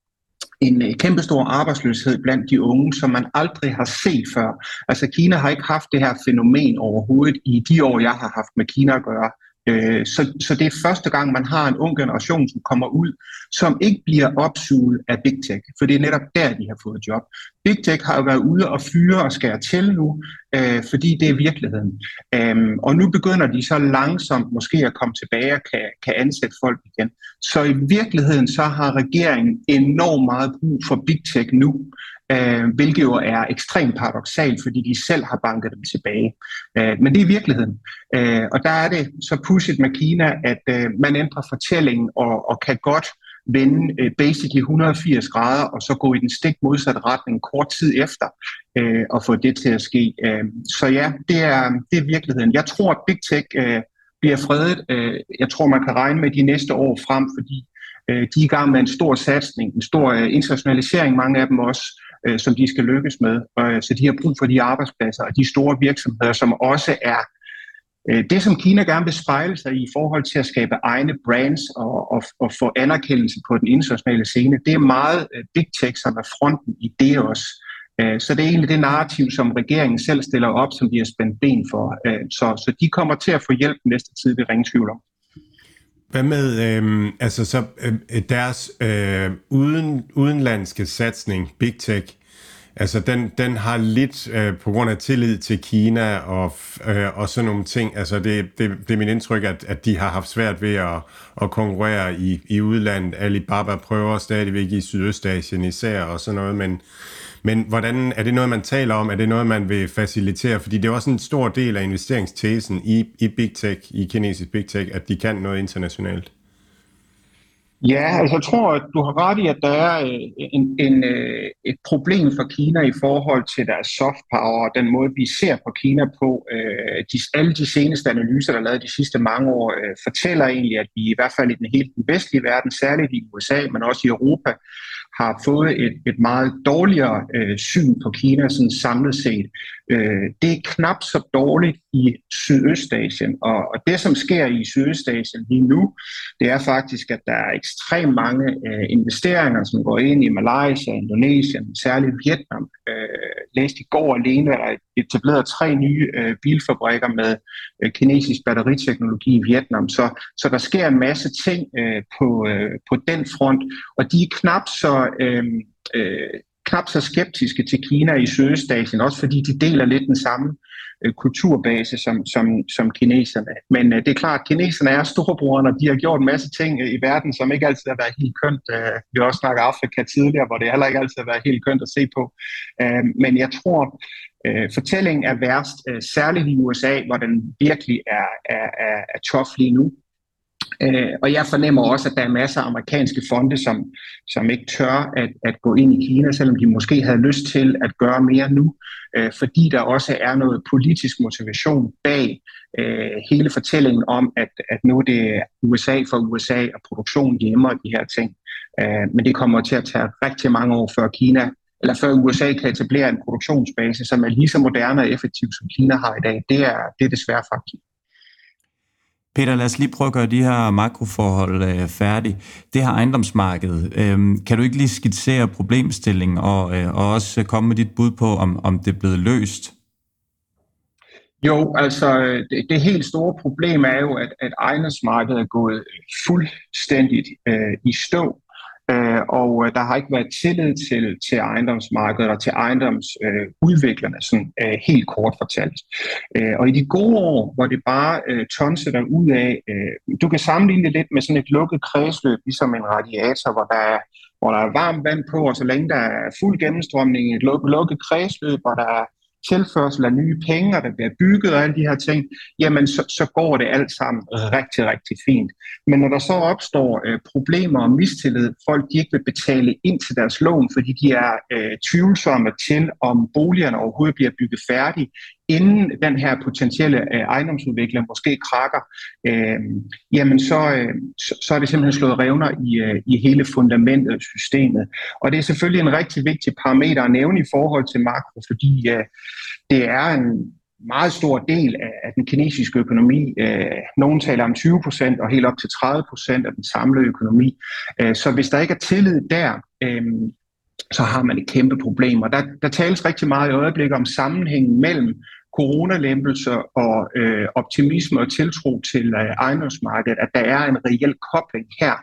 en øh, kæmpestor arbejdsløshed blandt de unge, som man aldrig har set før. Altså Kina har ikke haft det her fænomen overhovedet i de år, jeg har haft med Kina at gøre. Øh, så, så det er første gang, man har en ung generation, som kommer ud, som ikke bliver opsuget af Big Tech, for det er netop der, de har fået job. Big Tech har jo været ude og fyre og skære til nu, øh, fordi det er virkeligheden. Øhm, og nu begynder de så langsomt måske at komme tilbage og kan, kan ansætte folk igen. Så i virkeligheden så har regeringen enormt meget brug for Big Tech nu øh, hvilket jo er ekstremt paradoxalt, fordi de selv har banket dem tilbage. Øh, men det er virkeligheden. Øh, og der er det så pudsigt med Kina, at øh, man ændrer fortællingen og, og kan godt vende øh, basically 180 grader og så gå i den stik modsatte retning kort tid efter øh, og få det til at ske. Øh, så ja, det er, det er virkeligheden. Jeg tror, at Big Tech øh, bliver fredet. Øh, jeg tror, man kan regne med de næste år frem, fordi øh, de er i gang med en stor satsning, en stor øh, internationalisering, mange af dem også, øh, som de skal lykkes med. Og, øh, så de har brug for de arbejdspladser og de store virksomheder, som også er øh, det, som Kina gerne vil spejle sig i i forhold til at skabe egne brands og, og, og få anerkendelse på den internationale scene. Det er meget øh, big tech, som er fronten i det også. Øh, så det er egentlig det narrativ, som regeringen selv stiller op, som de har spændt ben for. Øh, så, så de kommer til at få hjælp næste tid, det ringe tvivl om. Hvad med øh, altså så øh, deres øh, uden, udenlandske satsning, Big Tech, altså den, den har lidt øh, på grund af tillid til Kina og, øh, og sådan nogle ting. Altså det, det, det er min indtryk, at, at de har haft svært ved at, at konkurrere i, i udlandet. Alibaba prøver stadigvæk i Sydøstasien især og sådan noget, men men hvordan er det noget, man taler om? Er det noget, man vil facilitere? Fordi det er også en stor del af investeringstesen i, i Big Tech, i kinesisk Big Tech, at de kan noget internationalt. Ja, altså jeg tror, at du har ret i, at der er øh, en, en, øh, et problem for Kina i forhold til deres soft power og den måde, vi ser på Kina på. Øh, de, alle de seneste analyser, der er lavet de sidste mange år, fortæller egentlig, at vi i hvert fald i den helt den vestlige verden, særligt i USA, men også i Europa, har fået et, et meget dårligere øh, syn på Kina sådan samlet set. Øh, det er knap så dårligt i Sydøstasien, og, og det som sker i Sydøstasien lige nu, det er faktisk, at der er ekstremt mange øh, investeringer, som går ind i Malaysia, Indonesien, særligt Vietnam. Øh, læste i går alene, at der er etableret tre nye øh, bilfabrikker med øh, kinesisk batteriteknologi i Vietnam. Så, så der sker en masse ting øh, på, øh, på den front, og de er knap så... Øh, øh, knap så skeptiske til Kina i Sydøstasien, også fordi de deler lidt den samme øh, kulturbase som, som, som kineserne. Men øh, det er klart, at kineserne er storebrorne, og de har gjort en masse ting øh, i verden, som ikke altid har været helt kønt. Øh, vi har også snakket Afrika tidligere, hvor det heller ikke altid har været helt kønt at se på. Øh, men jeg tror, øh, fortællingen er værst, øh, særligt i USA, hvor den virkelig er, er, er, er tough lige nu. Øh, og jeg fornemmer også, at der er masser af amerikanske fonde, som, som ikke tør at, at gå ind i Kina, selvom de måske havde lyst til at gøre mere nu, øh, fordi der også er noget politisk motivation bag øh, hele fortællingen om, at, at nu er det USA for USA og produktion hjemme og de her ting. Øh, men det kommer til at tage rigtig mange år før Kina eller før USA kan etablere en produktionsbase, som er lige så moderne og effektiv, som Kina har i dag. Det er, det er desværre faktisk. Peter, lad os lige prøve at gøre de her makroforhold øh, færdige. Det her ejendomsmarked, øh, kan du ikke lige skitsere problemstillingen og, øh, og også øh, komme med dit bud på, om, om det er blevet løst? Jo, altså øh, det, det helt store problem er jo, at, at ejendomsmarkedet er gået fuldstændigt øh, i stå. Øh, og øh, der har ikke været tillid til, til ejendomsmarkedet og til ejendomsudviklerne, øh, sådan øh, helt kort fortalt. Øh, og i de gode år, hvor det bare øh, tonser der ud af, øh, du kan sammenligne det lidt med sådan et lukket kredsløb, ligesom en radiator, hvor der er hvor der er varmt vand på, og så længe der er fuld gennemstrømning i et lukket kredsløb, og der er tilførsel af nye penge, og der bliver bygget og alle de her ting, jamen så, så går det alt sammen rigtig, rigtig fint. Men når der så opstår øh, problemer og mistillid, folk de ikke vil betale ind til deres lån, fordi de er øh, tvivlsomme til, om boligerne overhovedet bliver bygget færdige, inden den her potentielle øh, ejendomsudvikling måske krakker, øh, jamen så, øh, så, så er det simpelthen slået revner i, øh, i hele fundamentet af systemet. Og det er selvfølgelig en rigtig vigtig parameter at nævne i forhold til makro, fordi øh, det er en meget stor del af, af den kinesiske økonomi. Øh, nogen taler om 20 procent og helt op til 30 procent af den samlede økonomi. Øh, så hvis der ikke er tillid der, øh, så har man et kæmpe problem. Og der, der tales rigtig meget i øjeblikket om sammenhængen mellem coronalempelser og øh, optimisme og tiltro til øh, ejendomsmarkedet, at der er en reel kobling her.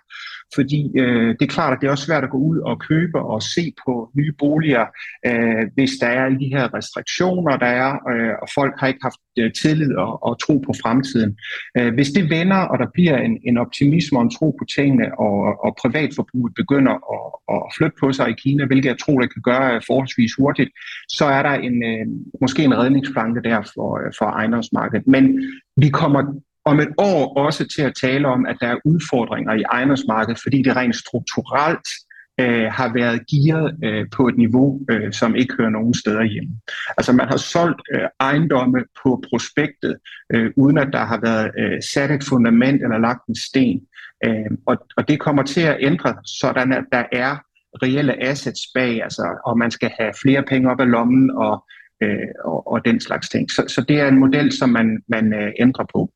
Fordi øh, det er klart, at det er også svært at gå ud og købe og se på nye boliger, øh, hvis der er alle de her restriktioner, der er, øh, og folk har ikke haft øh, tillid og, og tro på fremtiden. Øh, hvis det vender, og der bliver en, en optimisme og en tro på tingene, og, og privatforbruget begynder at, at flytte på sig i Kina, hvilket jeg tror, det kan gøre øh, forholdsvis hurtigt, så er der en, øh, måske en redningsplanke der for, øh, for ejendomsmarkedet. Men vi kommer om et år også til at tale om, at der er udfordringer i ejendomsmarkedet, fordi det rent strukturelt øh, har været gearet øh, på et niveau, øh, som ikke hører nogen steder hjemme. Altså man har solgt øh, ejendomme på prospektet, øh, uden at der har været øh, sat et fundament eller lagt en sten. Øh, og, og det kommer til at ændre, sådan at der er reelle assets bag, altså, og man skal have flere penge op af lommen og, øh, og, og den slags ting. Så, så det er en model, som man, man øh, ændrer på.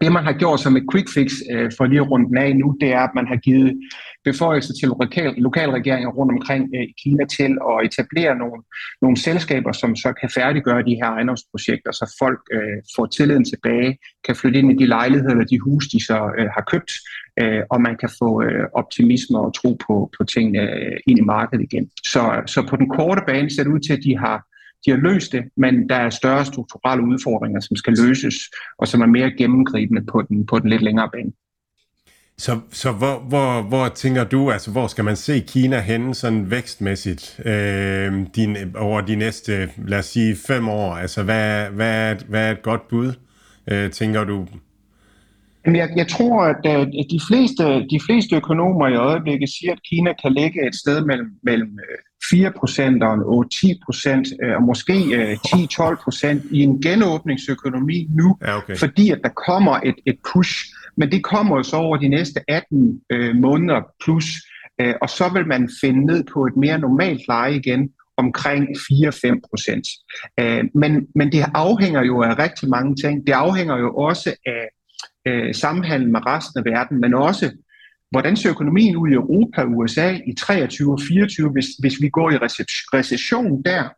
Det, man har gjort som et quick fix øh, for lige rundt af nu, det er, at man har givet beføjelser til lokal, lokalregeringer rundt omkring øh, i Kina til at etablere nogle, nogle selskaber, som så kan færdiggøre de her ejendomsprojekter, så folk øh, får tilliden tilbage, kan flytte ind i de lejligheder eller de hus, de så øh, har købt, øh, og man kan få øh, optimisme og tro på, på tingene øh, ind i markedet igen. Så, så på den korte bane ser det ud til, at de har de har løst det, men der er større strukturelle udfordringer, som skal løses, og som er mere gennemgribende på den, på den lidt længere bane. Så, så hvor, hvor, hvor tænker du, altså hvor skal man se Kina henne sådan vækstmæssigt øh, din, over de næste, lad os sige, fem år? Altså hvad, hvad, er, hvad er et godt bud, øh, tænker du? Jeg, jeg tror, at uh, de fleste, de fleste økonomer i øjeblikket siger, at Kina kan ligge et sted mellem, mellem 4 procent og 10 procent, øh, og måske 10-12 øh, procent i en genåbningsøkonomi nu, ja, okay. fordi at der kommer et, et push. Men det kommer jo så over de næste 18 øh, måneder plus, øh, og så vil man finde ned på et mere normalt leje igen, omkring 4-5 procent. Øh, men, men det afhænger jo af rigtig mange ting. Det afhænger jo også af øh, sammenhandel med resten af verden, men også Hvordan ser økonomien ud i Europa og USA i 23 og 24, hvis, hvis vi går i recession der?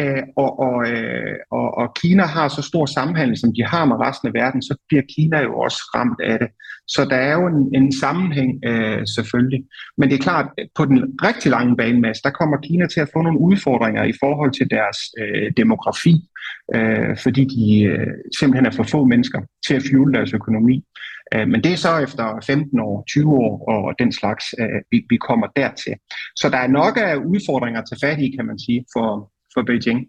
Øh, og, og, øh, og, og Kina har så stor sammenhæng, som de har med resten af verden, så bliver Kina jo også ramt af det. Så der er jo en, en sammenhæng øh, selvfølgelig. Men det er klart, at på den rigtig lange bane, Mads, der kommer Kina til at få nogle udfordringer i forhold til deres øh, demografi, øh, fordi de øh, simpelthen er for få mennesker til at fuel deres økonomi. Øh, men det er så efter 15 år, 20 år og den slags, øh, vi, vi kommer dertil. Så der er nok af udfordringer til fat i, kan man sige, for, for Beijing.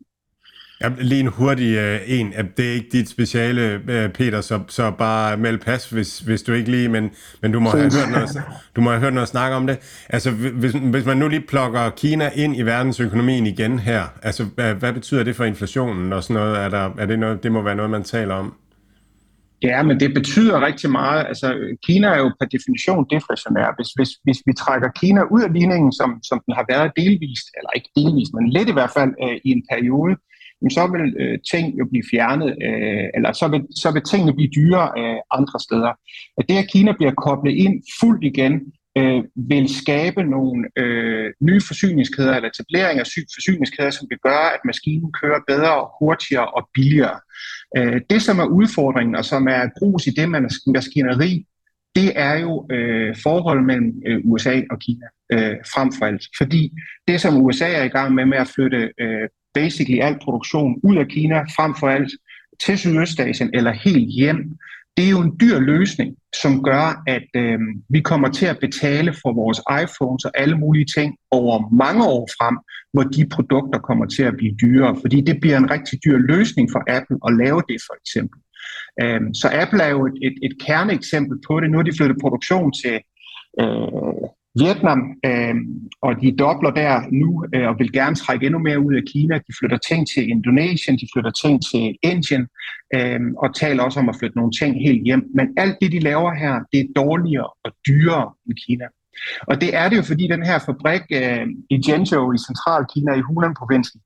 Ja, lige en hurtig uh, en. Det er ikke dit speciale, Peter, så, så bare meld pas, hvis, hvis du ikke lige, men, men du, må have hørt noget, du må have hørt noget snak om det. Altså, hvis, hvis man nu lige plukker Kina ind i verdensøkonomien igen her, altså, hvad, hvad betyder det for inflationen og sådan noget? Er, der, er det noget? Det må være noget, man taler om. Ja, men det betyder rigtig meget. Altså, Kina er jo per definition deflationær. Hvis, hvis, hvis vi trækker Kina ud af ligningen, som, som den har været delvist, eller ikke delvist, men lidt i hvert fald øh, i en periode, så vil øh, ting jo blive fjernet, øh, eller så vil, så vil tingene blive dyrere øh, andre steder. At det, at Kina bliver koblet ind fuldt igen, øh, vil skabe nogle øh, nye forsyningskæder, eller etablering af forsyningskæder, som vil gøre, at maskinen kører bedre, hurtigere og billigere. Øh, det, som er udfordringen, og som er grus i det maskineri, det er jo øh, forholdet mellem øh, USA og Kina øh, frem for alt. Fordi det, som USA er i gang med med at flytte øh, basically al produktion ud af Kina frem for alt til Sydøstasien eller helt hjem, det er jo en dyr løsning, som gør, at øh, vi kommer til at betale for vores iPhones og alle mulige ting over mange år frem, hvor de produkter kommer til at blive dyrere, fordi det bliver en rigtig dyr løsning for Apple at lave det for eksempel. Øh, så Apple er jo et, et, et kerneeksempel på det. Nu har de flyttet produktion til øh, Vietnam, øh, og de dobler der nu øh, og vil gerne trække endnu mere ud af Kina. De flytter ting til Indonesien, de flytter ting til Indien, øh, og taler også om at flytte nogle ting helt hjem. Men alt det, de laver her, det er dårligere og dyrere end Kina. Og det er det jo, fordi den her fabrik øh, i Zhengzhou i Central-Kina i Hunan-provincen,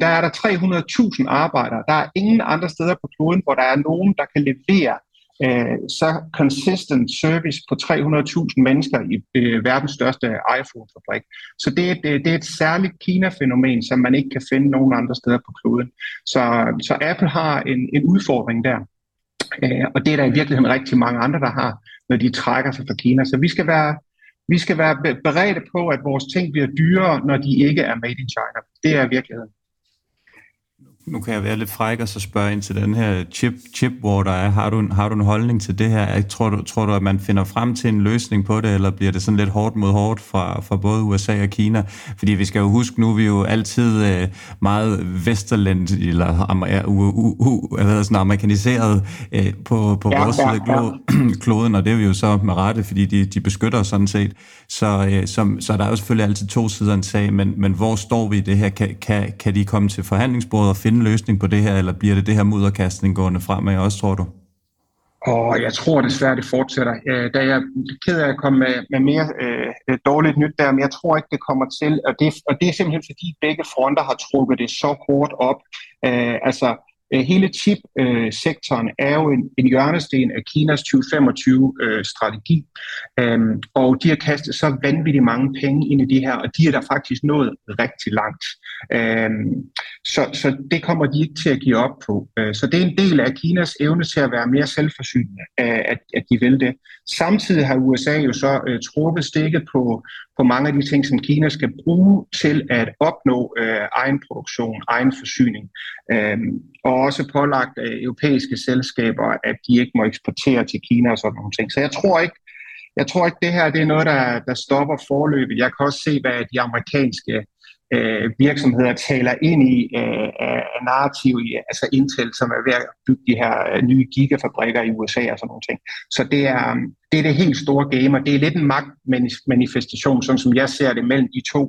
der er der 300.000 arbejdere. Der er ingen andre steder på kloden, hvor der er nogen, der kan levere øh, så consistent service på 300.000 mennesker i øh, verdens største iPhone-fabrik. Så det er, det, det er et særligt Kina-fænomen, som man ikke kan finde nogen andre steder på kloden. Så, så Apple har en, en udfordring der. Øh, og det er der i virkeligheden rigtig mange andre, der har, når de trækker sig fra Kina. Så vi skal være, vi skal være beredte på, at vores ting bliver dyrere, når de ikke er made in China. Det er virkeligheden. Nu kan jeg være lidt fræk og så spørge ind til den her chip, chip war, der er. Har du, en, har du en holdning til det her? Tror du, tror du, at man finder frem til en løsning på det, eller bliver det sådan lidt hårdt mod hårdt fra, fra både USA og Kina? Fordi vi skal jo huske, nu er vi jo altid øh, meget vesterlænd, eller uh, uh, hvad sådan, amerikaniseret øh, på, på ja, vores side ja, ja. (clears throat) kloden, og det er vi jo så med rette, fordi de, de beskytter os sådan set. Så, øh, så, så der er jo selvfølgelig altid to sider af en sag, men, men hvor står vi i det her? Kan, kan, kan de komme til forhandlingsbordet og finde finde en løsning på det her, eller bliver det det her mudderkastning gående fremad også, tror du? Og jeg tror desværre, det fortsætter. Øh, da jeg er ked af at komme med, med mere øh, øh dårligt nyt der, men jeg tror ikke, det kommer til. Og det, og det er simpelthen fordi begge fronter har trukket det så hårdt op. Øh, altså, Øh, hele chip-sektoren øh, er jo en, en hjørnesten af Kinas 2025-strategi, øh, øhm, og de har kastet så vanvittigt mange penge ind i det her, og de er der faktisk nået rigtig langt. Øhm, så, så det kommer de ikke til at give op på. Øh, så det er en del af Kinas evne til at være mere selvforsynende, at, at de vil det. Samtidig har USA jo så truppet stikket på, på mange af de ting, som Kina skal bruge til at opnå øh, egen produktion, egen forsyning. Øh, og også pålagt af europæiske selskaber, at de ikke må eksportere til Kina og sådan nogle ting. Så jeg tror ikke, jeg tror ikke, det her det er noget, der, der stopper forløbet. Jeg kan også se, hvad de amerikanske øh, virksomheder taler ind i øh, af narrativ altså Intel, som er ved at bygge de her øh, nye gigafabrikker i USA og sådan nogle ting. Så det er, øh, det er det helt store game, og det er lidt en magtmanifestation, sådan som jeg ser det mellem de to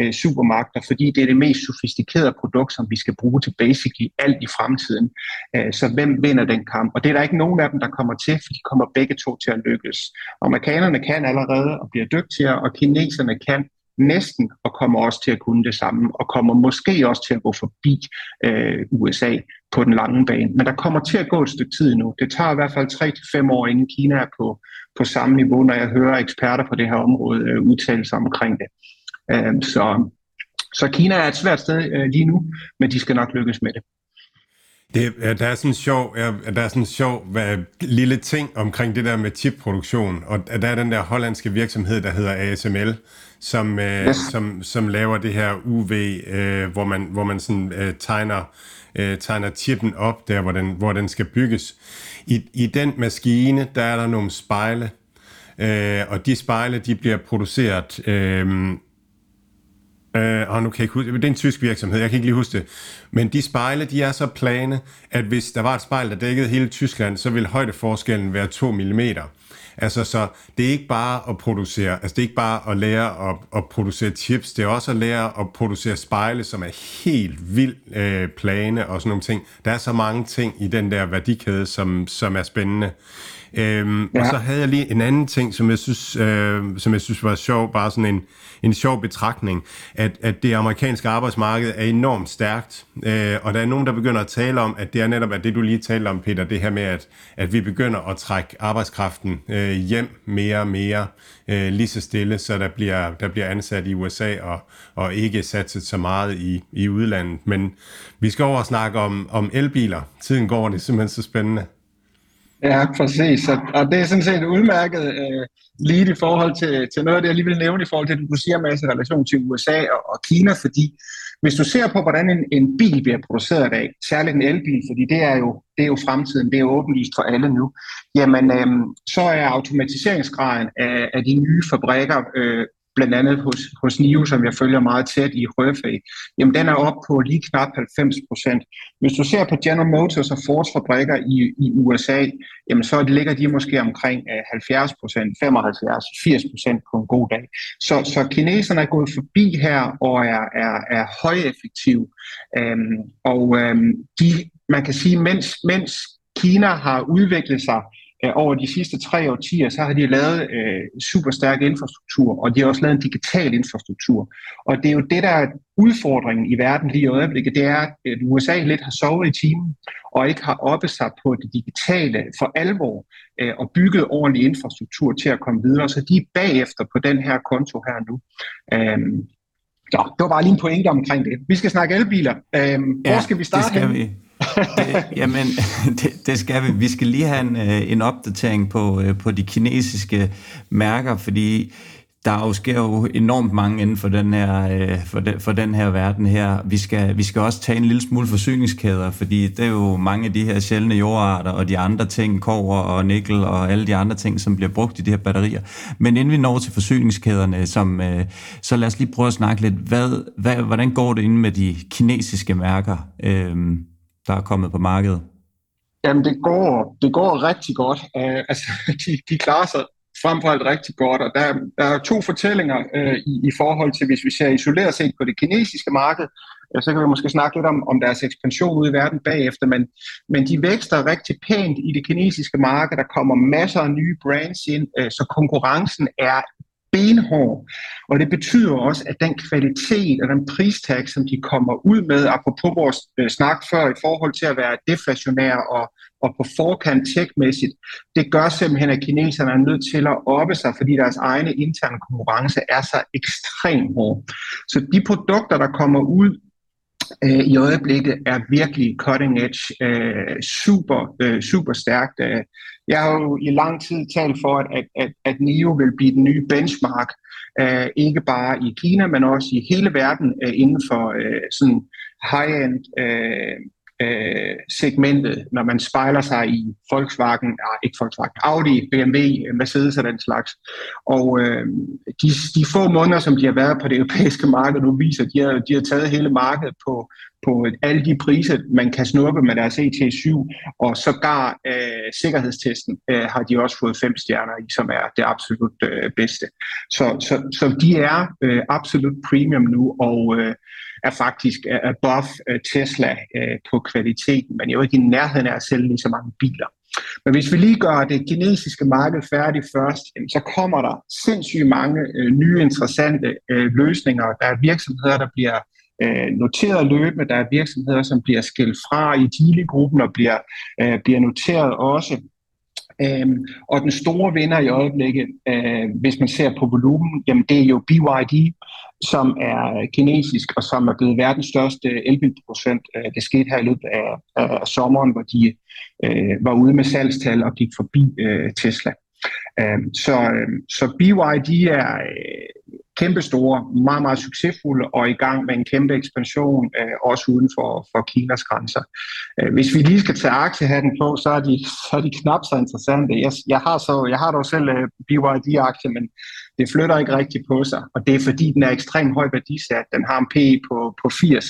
øh, supermagter, fordi det er det mest sofistikerede produkt, som vi skal bruge til basically alt i fremtiden. Øh, så hvem vinder den kamp? Og det er der ikke nogen af dem, der kommer til, for de kommer begge to til at lykkes. Amerikanerne kan allerede og bliver dygtigere, og kineserne kan næsten og kommer også til at kunne det samme, og kommer måske også til at gå forbi øh, USA på den lange bane. Men der kommer til at gå et stykke tid nu. Det tager i hvert fald 3-5 år, inden Kina er på, på samme niveau, når jeg hører eksperter på det her område øh, udtale sig omkring det. Øh, så, så Kina er et svært sted øh, lige nu, men de skal nok lykkes med det. Det, der er sådan en sjov, der er sådan en sjov hvad, lille ting omkring det der med chipproduktion, og der er den der hollandske virksomhed, der hedder ASML, som, øh, yes. som, som laver det her UV, øh, hvor man, hvor man sådan, øh, tegner, øh, tegner chippen op, der hvor den, hvor den skal bygges. I, I den maskine, der er der nogle spejle, øh, og de spejle, de bliver produceret... Øh, Øh, og nu kan jeg ikke huske, det er en tysk virksomhed, jeg kan ikke lige huske det. Men de spejle, de er så plane, at hvis der var et spejl, der dækkede hele Tyskland, så ville højdeforskellen være 2 mm. Altså, så det er ikke bare at producere, altså det er ikke bare at lære at, at producere chips, det er også at lære at producere spejle, som er helt vildt øh, plane og sådan nogle ting. Der er så mange ting i den der værdikæde, som, som er spændende. Øhm, ja. Og så havde jeg lige en anden ting, som jeg synes, øh, som jeg synes var sjov, bare sådan en, en sjov betragtning, at, at det amerikanske arbejdsmarked er enormt stærkt, øh, og der er nogen, der begynder at tale om, at det er netop at det, du lige talte om, Peter, det her med, at, at vi begynder at trække arbejdskraften øh, hjem mere og mere, øh, lige så stille, så der bliver, der bliver ansat i USA og, og ikke satset så meget i, i udlandet. Men vi skal over og snakke om, om elbiler. Tiden går, det er simpelthen så spændende. Ja, præcis. Og, og det er sådan set udmærket øh, lige i forhold til, til noget af det, jeg lige vil nævne i forhold til, at du siger med i relation til USA og, og Kina, fordi hvis du ser på, hvordan en, en bil bliver produceret i dag, særligt en elbil, fordi det er jo, det er jo fremtiden, det er jo åbenlyst for alle nu, jamen øh, så er automatiseringsgraden af, af de nye fabrikker øh, blandt andet hos, hos NIO, som jeg følger meget tæt i Røfag, jamen den er op på lige knap 90 procent. Hvis du ser på General Motors og Fords fabrikker i, i USA, jamen så ligger de måske omkring øh, 70 procent, 75, 80 procent på en god dag. Så, så kineserne er gået forbi her og er, er, er højeffektive. Øhm, og øhm, de, man kan sige, mens, mens Kina har udviklet sig øh, over de sidste tre årtier, så har de lavet øh, super stærk infrastruktur, og de har også lavet en digital infrastruktur. Og det er jo det, der er udfordringen i verden lige i øjeblikket, det er, at USA lidt har sovet i timen, og ikke har oppet sig på det digitale for alvor, øh, og bygget ordentlig infrastruktur til at komme videre. Så de er bagefter på den her konto her nu. Øhm, så det var bare lige en pointe omkring det. Vi skal snakke elbiler. Øhm, ja, hvor skal vi starte? Det skal vi det, jamen, (laughs) det, det skal vi. Vi skal lige have en, øh, en opdatering på, øh, på de kinesiske mærker, fordi der jo sker jo enormt mange inden for den her, øh, for den, for den her verden her. Vi skal, vi skal også tage en lille smule forsyningskæder, fordi det er jo mange af de her sjældne jordarter og de andre ting, kover og nikkel og alle de andre ting, som bliver brugt i de her batterier. Men inden vi når til forsyningskæderne, som, øh, så lad os lige prøve at snakke lidt, hvad, hvad, hvordan går det inde med de kinesiske mærker? Øhm, der er kommet på markedet? Jamen, det går, det går rigtig godt. Uh, altså, (laughs) de, de klarer sig frem for alt rigtig godt, og der, der er to fortællinger uh, i, i forhold til, hvis vi ser isoleret set på det kinesiske marked, uh, så kan vi måske snakke lidt om, om deres ekspansion ude i verden bagefter, men, men de vækster rigtig pænt i det kinesiske marked, der kommer masser af nye brands ind, uh, så konkurrencen er benhård. Og det betyder også, at den kvalitet og den pristag, som de kommer ud med, apropos vores øh, snak før i forhold til at være deflationær og, og på forkant tech-mæssigt, det gør simpelthen, at kineserne er nødt til at oppe sig, fordi deres egne interne konkurrence er så ekstremt hård. Så de produkter, der kommer ud øh, i øjeblikket er virkelig cutting edge, øh, super, øh, super stærkt. Øh. Jeg har jo i lang tid talt for, at, at, at, at NIO vil blive den nye benchmark, øh, ikke bare i Kina, men også i hele verden øh, inden for øh, sådan high-end øh, øh, segmentet, når man spejler sig i Volkswagen, nej, ikke Volkswagen, Audi, BMW, Mercedes og den slags. Og øh, de, de få måneder, som de har været på det europæiske marked, nu viser, at de har, de har taget hele markedet på, på alle de priser, man kan snuppe med deres ET7, og sågar øh, sikkerhedstesten øh, har de også fået fem stjerner i, som er det absolut øh, bedste. Så, så, så de er øh, absolut premium nu, og øh, er faktisk above øh, Tesla øh, på kvaliteten, men jo ikke i nærheden af at sælge lige så mange biler. Men hvis vi lige gør det kinesiske marked færdigt først, så kommer der sindssygt mange øh, nye interessante løsninger. Der er virksomheder, der bliver noteret løbende. Der er virksomheder, som bliver skilt fra i Geely-gruppen og bliver, bliver noteret også. Øhm, og den store vinder i øjeblikket, øh, hvis man ser på volumen, jamen det er jo BYD, som er øh, kinesisk og som er blevet verdens største elbilproducent. Øh, det skete her i løbet af, af sommeren, hvor de øh, var ude med salgstal og gik forbi øh, Tesla. Øh, så, øh, så BYD er øh, kæmpestore, meget, meget succesfulde og i gang med en kæmpe ekspansion, øh, også uden for, for Kinas grænser. Øh, hvis vi lige skal tage aktiehatten på, så er de, så er de knap så interessante. Jeg, jeg, har, så, jeg har dog selv øh, BYD-aktie, men det flytter ikke rigtigt på sig, og det er fordi, den er ekstremt høj værdisat. Den har en PE på, på 80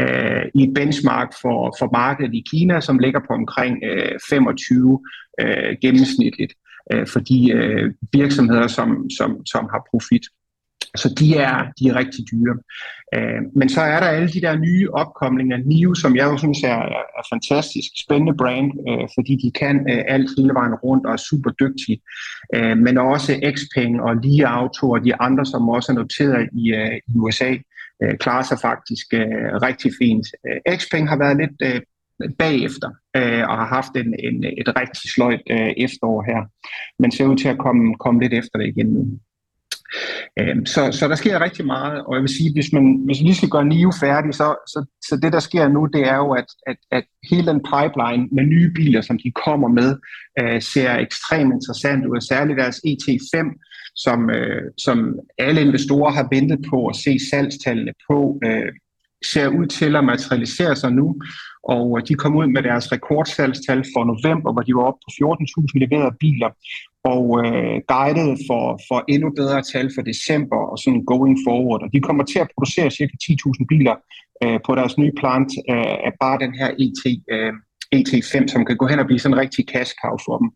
øh, i et benchmark for, for markedet i Kina, som ligger på omkring øh, 25 øh, gennemsnitligt øh, for de øh, virksomheder, som, som, som har profit. Så de er, de er rigtig dyre. Øh, men så er der alle de der nye opkomlinger, NIO, som jeg jo synes er, er fantastisk spændende brand, øh, fordi de kan øh, alt hele vejen rundt og er super dygtige. Øh, men også Xpeng og Li Auto og de andre, som også er noteret i, øh, i USA, øh, klarer sig faktisk øh, rigtig fint. Øh, Xpeng har været lidt øh, bagefter øh, og har haft en, en, et rigtig sløjt øh, efterår her, men ser ud til at komme, komme lidt efter det igen nu. Øhm, så, så der sker rigtig meget, og jeg vil sige, hvis man hvis man lige skal gøre NIO færdig, så, så, så det der sker nu, det er jo, at, at, at hele den pipeline med nye biler, som de kommer med, øh, ser ekstremt interessant ud, særligt deres ET5, som, øh, som alle investorer har ventet på at se salgstallene på, øh, ser ud til at materialisere sig nu, og øh, de kom ud med deres rekordsalgstal for november, hvor de var oppe på 14.000 leverede biler, og øh, guidede for, for endnu bedre tal for december og sådan going forward. Og de kommer til at producere ca. 10.000 biler øh, på deres nye plant øh, af bare den her ET, øh, ET5, som kan gå hen og blive sådan en rigtig cash cow for dem.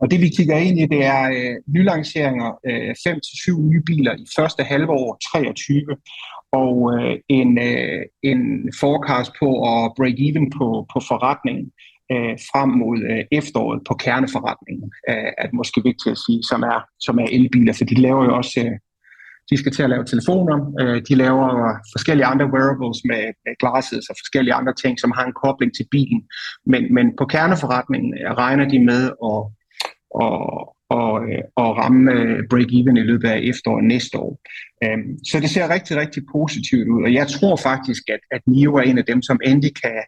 Og det vi kigger ind i, det er øh, nylanceringer, øh, 5-7 nye biler i første halvår 23, og øh, en, øh, en forecast på at break even på, på forretningen øh, frem mod øh, efteråret på kerneforretningen, øh, er det måske vigtigt at sige, som er, som er elbiler, for de laver jo også, øh, de skal til at lave telefoner, øh, de laver forskellige andre wearables med, med glasses og forskellige andre ting, som har en kobling til bilen, men, men på kerneforretningen øh, regner de med at, at, og, at øh, og ramme øh, break-even i løbet af efteråret næste år. Øhm, så det ser rigtig, rigtig positivt ud, og jeg tror faktisk, at, at NIO er en af dem, som endelig kan,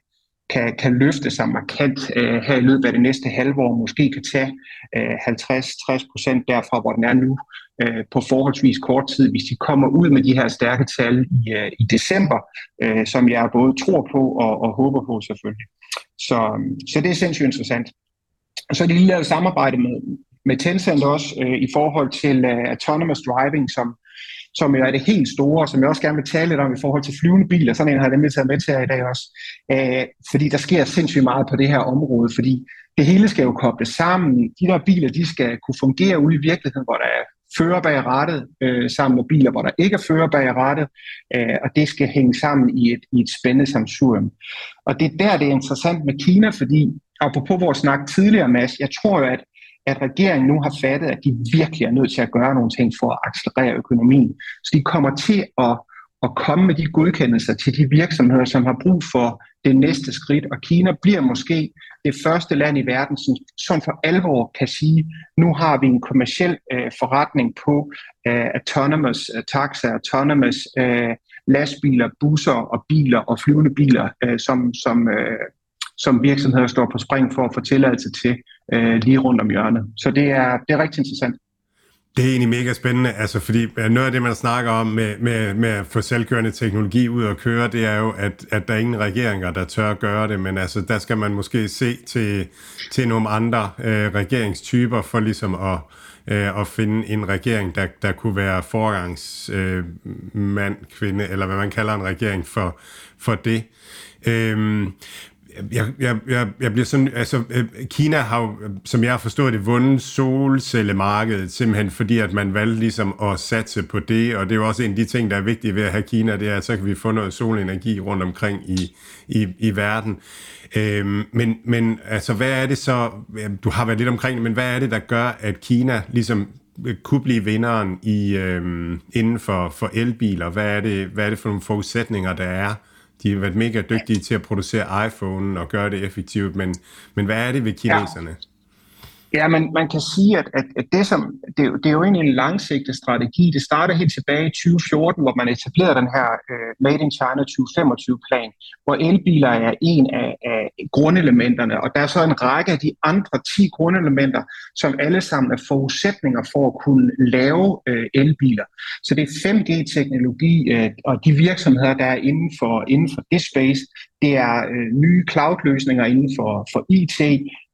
kan, kan løfte sig markant øh, her i løbet af det næste halvår, måske kan tage øh, 50-60 procent derfra, hvor den er nu, øh, på forholdsvis kort tid, hvis de kommer ud med de her stærke tal i, øh, i december, øh, som jeg både tror på og, og håber på selvfølgelig. Så, så det er sindssygt interessant. Og så er de lige lavet samarbejde med, med Tencent også øh, i forhold til øh, autonomous driving, som som jo er det helt store, som jeg også gerne vil tale lidt om i forhold til flyvende biler. Sådan en har jeg nemlig taget med til her i dag også. Æh, fordi der sker sindssygt meget på det her område, fordi det hele skal jo kobles sammen. De der biler, de skal kunne fungere ude i virkeligheden, hvor der er fører bag rattet, øh, sammen med biler, hvor der ikke er fører bag rattet, øh, og det skal hænge sammen i et, i et spændende samsurium. Og det er der, det er interessant med Kina, fordi apropos vores snak tidligere, Mads, jeg tror jo, at at regeringen nu har fattet, at de virkelig er nødt til at gøre nogle ting for at accelerere økonomien. Så de kommer til at, at komme med de godkendelser til de virksomheder, som har brug for det næste skridt. Og Kina bliver måske det første land i verden, som, som for alvor kan sige, nu har vi en kommersiel øh, forretning på øh, autonomous øh, taxa, autonomous øh, lastbiler, busser og biler og flyvende biler, øh, som, som, øh, som virksomheder står på spring for at få tilladelse til øh, lige rundt om hjørnet. Så det er, det er rigtig interessant. Det er egentlig mega spændende, altså fordi øh, noget af det, man snakker om med, med, med at få selvkørende teknologi ud og køre, det er jo, at, at der er ingen regeringer, der tør at gøre det, men altså der skal man måske se til, til nogle andre øh, regeringstyper for ligesom at, øh, at finde en regering, der, der kunne være forgangsmand, øh, kvinde, eller hvad man kalder en regering for, for det. Øhm, jeg, jeg, jeg, jeg bliver sådan, altså øh, Kina har som jeg har forstået det, vundet solcellemarkedet, simpelthen fordi, at man valgte ligesom at satse på det, og det er jo også en af de ting, der er vigtige ved at have Kina, det er, at så kan vi få noget solenergi rundt omkring i, i, i verden. Øhm, men, men altså, hvad er det så, du har været lidt omkring det, men hvad er det, der gør, at Kina ligesom øh, kunne blive vinderen i, øhm, inden for, for elbiler? Hvad er, det, hvad er det for nogle forudsætninger, der er? De har været mega dygtige til at producere iPhone og gøre det effektivt, men, men hvad er det ved kineserne? Ja. Ja, men man kan sige, at, at, at det, som, det, det er jo egentlig en langsigtet strategi. Det startede helt tilbage i 2014, hvor man etablerede den her uh, Made in China 2025-plan, hvor elbiler er en af, af grundelementerne, og der er så en række af de andre 10 grundelementer, som alle sammen er forudsætninger for at kunne lave uh, elbiler. Så det er 5G-teknologi, uh, øh, og de virksomheder, der er inden for, inden for det space, det er øh, nye cloud-løsninger inden for, for IT,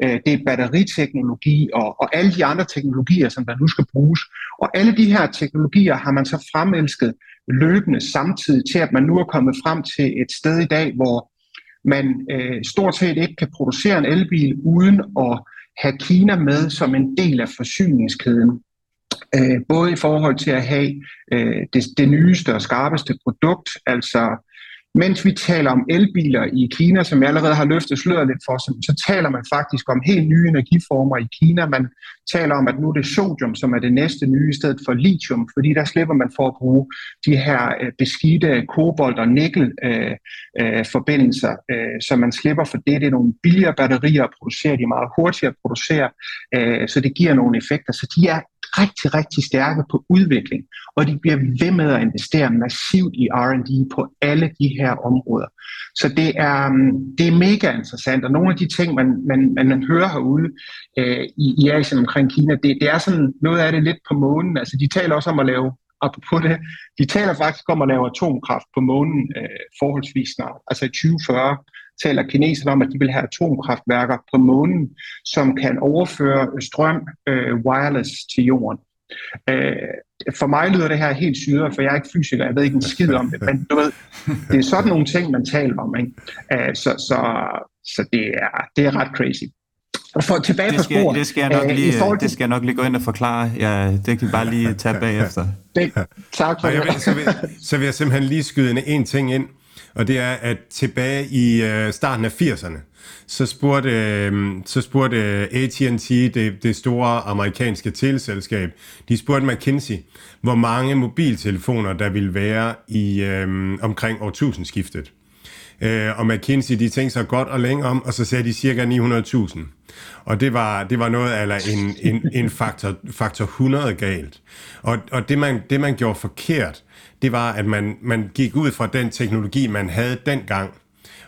øh, det er batteriteknologi og, og alle de andre teknologier, som der nu skal bruges. Og alle de her teknologier har man så fremelsket løbende samtidig til, at man nu er kommet frem til et sted i dag, hvor man øh, stort set ikke kan producere en elbil uden at have Kina med som en del af forsyningskæden. Øh, både i forhold til at have øh, det, det nyeste og skarpeste produkt, altså mens vi taler om elbiler i Kina, som jeg allerede har løftet sløret lidt for, så, så taler man faktisk om helt nye energiformer i Kina. Man taler om, at nu er det sodium, som er det næste nye, i stedet for lithium, fordi der slipper man for at bruge de her øh, beskidte kobolt- og nikkel-forbindelser, øh, øh, øh, så man slipper for det. Det er nogle billigere batterier at producere, de er meget hurtigere at producere, øh, så det giver nogle effekter. Så de er rigtig, rigtig stærke på udvikling, og de bliver ved med at investere massivt i R&D på alle de her områder. Så det er, mm, det er mega interessant, og nogle af de ting, man, man, man hører herude øh, i, i Asien omkring Kina, det, det er sådan noget af det lidt på månen. Altså, de taler også om at lave apropos det, de taler faktisk om at lave atomkraft på månen øh, forholdsvis snart. Altså i 2040 taler kineserne om, at de vil have atomkraftværker på månen, som kan overføre strøm øh, wireless til jorden. Øh, for mig lyder det her helt syret, for jeg er ikke fysiker, jeg ved ikke en skid om det, men du ved, det er sådan nogle ting, man taler om. Ikke? Øh, så så, så det, er, det er ret crazy. Og for tilbage det skal, på sporet, det skal, jeg nok lige, til... det skal jeg nok lige gå ind og forklare. Ja, det kan vi bare lige tage bagefter. Det, tak for det. så, vil, så vil jeg simpelthen lige skyde en ting ind, og det er, at tilbage i øh, starten af 80'erne, så spurgte, øh, så spurgte øh, AT&T, det, det store amerikanske teleselskab, de spurgte McKinsey, hvor mange mobiltelefoner der ville være i øh, omkring årtusindskiftet. Øh, og McKinsey, de tænkte sig godt og længe om, og så sagde de cirka 900.000. Og det var, det var noget eller en, en, en faktor, faktor 100 galt. Og, og det, man, det, man gjorde forkert, det var, at man, man gik ud fra den teknologi, man havde dengang.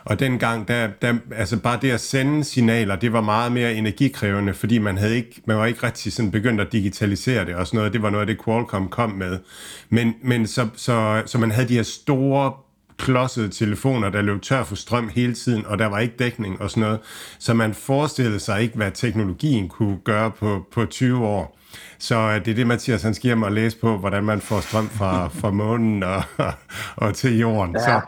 Og dengang, der, der, altså bare det at sende signaler, det var meget mere energikrævende, fordi man, havde ikke, man var ikke rigtig sådan begyndt at digitalisere det og sådan noget. Det var noget af det, Qualcomm kom med. Men, men så, så, så man havde de her store klodsede telefoner, der løb tør for strøm hele tiden, og der var ikke dækning og sådan noget. Så man forestillede sig ikke, hvad teknologien kunne gøre på, på 20 år. Så øh, det er det, Mathias han skal mig læse på, hvordan man får strøm fra, fra månen og, og til jorden. Ja. Så,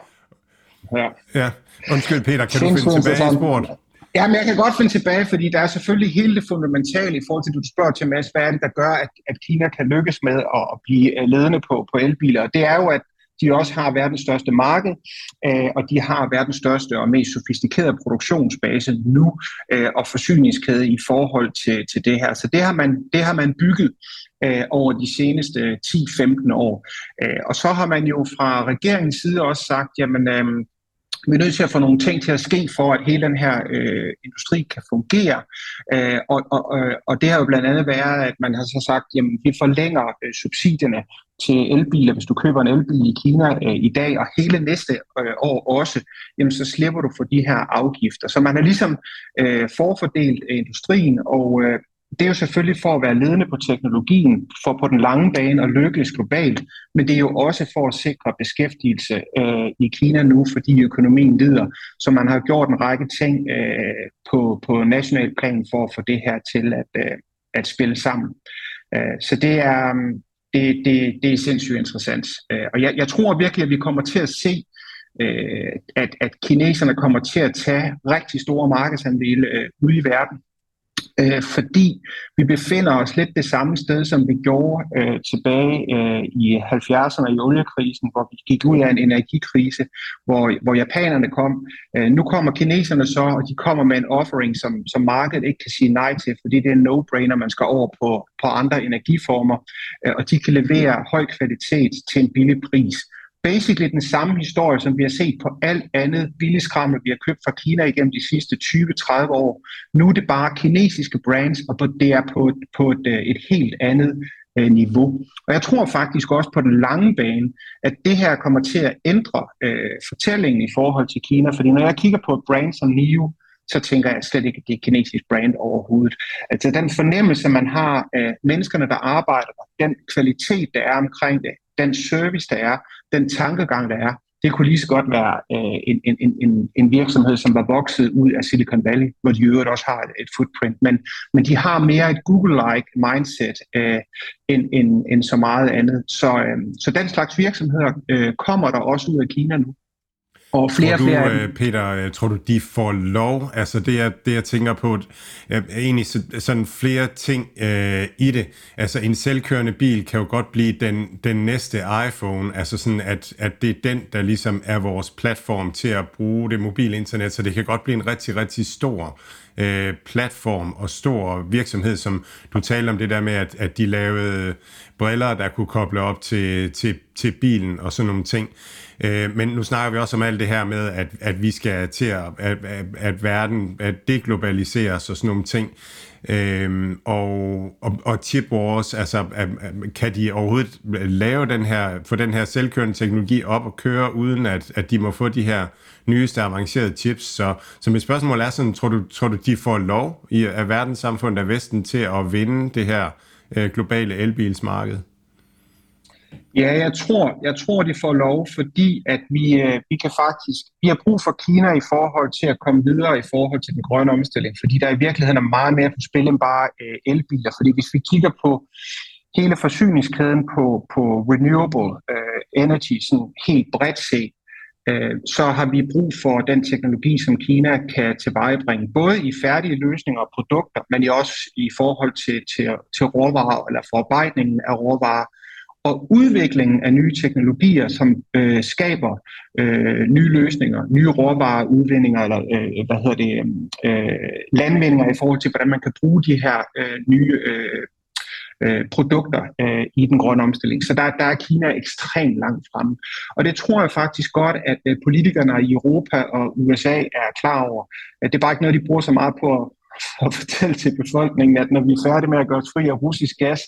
ja. ja. Undskyld Peter, kan du finde tilbage i sporet? Ja, men jeg kan godt finde tilbage, fordi der er selvfølgelig hele det fundamentale i forhold til, at du spørger til Mads, hvad er det, der gør, at, at Kina kan lykkes med at, at blive øh, ledende på, på elbiler. Og det er jo, at de også har verdens største marked, øh, og de har verdens største og mest sofistikerede produktionsbase nu, øh, og forsyningskæde i forhold til, til det her. Så det har man, det har man bygget øh, over de seneste 10-15 år. Øh, og så har man jo fra regeringens side også sagt, jamen øh, vi er nødt til at få nogle ting til at ske for, at hele den her øh, industri kan fungere. Øh, og, og, øh, og det har jo blandt andet været, at man har så sagt, at vi forlænger øh, subsidierne til elbiler, hvis du køber en elbil i Kina øh, i dag, og hele næste øh, år også, jamen, så slipper du for de her afgifter. Så man har ligesom øh, forfordelt øh, industrien, og øh, det er jo selvfølgelig for at være ledende på teknologien, for på den lange bane at lykkes globalt, men det er jo også for at sikre beskæftigelse øh, i Kina nu, fordi økonomien lider. Så man har gjort en række ting øh, på, på national plan for at få det her til at, øh, at spille sammen. Øh, så det er, øh, det, det, det er sindssygt interessant. Øh, og jeg, jeg tror virkelig, at vi kommer til at se, øh, at, at kineserne kommer til at tage rigtig store markedsandele øh, ude i verden øh, fordi vi befinder os lidt det samme sted, som vi gjorde øh, tilbage øh, i 70'erne i oliekrisen, hvor vi gik ud af en energikrise, hvor, hvor japanerne kom. Øh, nu kommer kineserne så, og de kommer med en offering, som, som markedet ikke kan sige nej til, fordi det er en no-brainer, man skal over på, på andre energiformer, øh, og de kan levere høj kvalitet til en billig pris basically den samme historie, som vi har set på alt andet billigskrammel, vi har købt fra Kina igennem de sidste 20-30 år. Nu er det bare kinesiske brands, og det er på, på et, øh, et helt andet øh, niveau. Og jeg tror faktisk også på den lange bane, at det her kommer til at ændre øh, fortællingen i forhold til Kina, fordi når jeg kigger på et brand som NIO, så tænker jeg slet ikke, at det er kinesisk brand overhovedet. Altså den fornemmelse, man har af menneskerne, der arbejder der, den kvalitet, der er omkring det, den service, der er, den tankegang, der er, det kunne lige så godt være øh, en, en, en, en virksomhed, som var vokset ud af Silicon Valley, hvor de øvrigt også har et, et footprint. Men, men de har mere et Google-like mindset øh, end, end, end så meget andet. Så, øh, så den slags virksomheder øh, kommer der også ud af Kina nu. Og flere tror du, flere øh, Peter, øh, tror du, de får lov? Altså det, jeg, det, jeg tænker på, er egentlig sådan flere ting øh, i det. Altså en selvkørende bil kan jo godt blive den, den næste iPhone, altså sådan, at, at det er den, der ligesom er vores platform til at bruge det mobile internet, så det kan godt blive en rigtig, rigtig stor øh, platform og stor virksomhed, som du talte om det der med, at, at de lavede briller, der kunne koble op til, til, til bilen og sådan nogle ting. Øh, men nu snakker vi også om alt det her med, at, at vi skal til at, at, at, at verden at deglobaliseres og sådan nogle ting. Øhm, og, og, og chip wars, altså kan de overhovedet lave den her, få den her selvkørende teknologi op og køre, uden at, at de må få de her nyeste avancerede chips. Så, så mit spørgsmål er sådan, tror du, tror du de får lov i, af verdenssamfundet af Vesten til at vinde det her øh, globale elbilsmarked? Ja, jeg tror, jeg tror, de får lov, fordi at vi, øh, vi kan faktisk, vi har brug for Kina i forhold til at komme videre i forhold til den grønne omstilling, fordi der i virkeligheden er meget mere på spil end bare øh, elbiler. Fordi hvis vi kigger på hele forsyningskæden på, på renewable øh, energy, sådan helt bredt set, øh, så har vi brug for den teknologi, som Kina kan tilvejebringe, både i færdige løsninger og produkter, men også i forhold til, til, til råvarer eller forarbejdningen af råvarer, og udviklingen af nye teknologier, som øh, skaber øh, nye løsninger, nye råvareudvindinger eller øh, hvad hedder det, øh, landvindinger i forhold til, hvordan man kan bruge de her øh, nye øh, øh, produkter øh, i den grønne omstilling. Så der, der er Kina ekstremt langt fremme. Og det tror jeg faktisk godt, at øh, politikerne i Europa og USA er klar over. At det er bare ikke noget, de bruger så meget på at at fortælle til befolkningen, at når vi er færdige med at gøre os fri af russisk gas,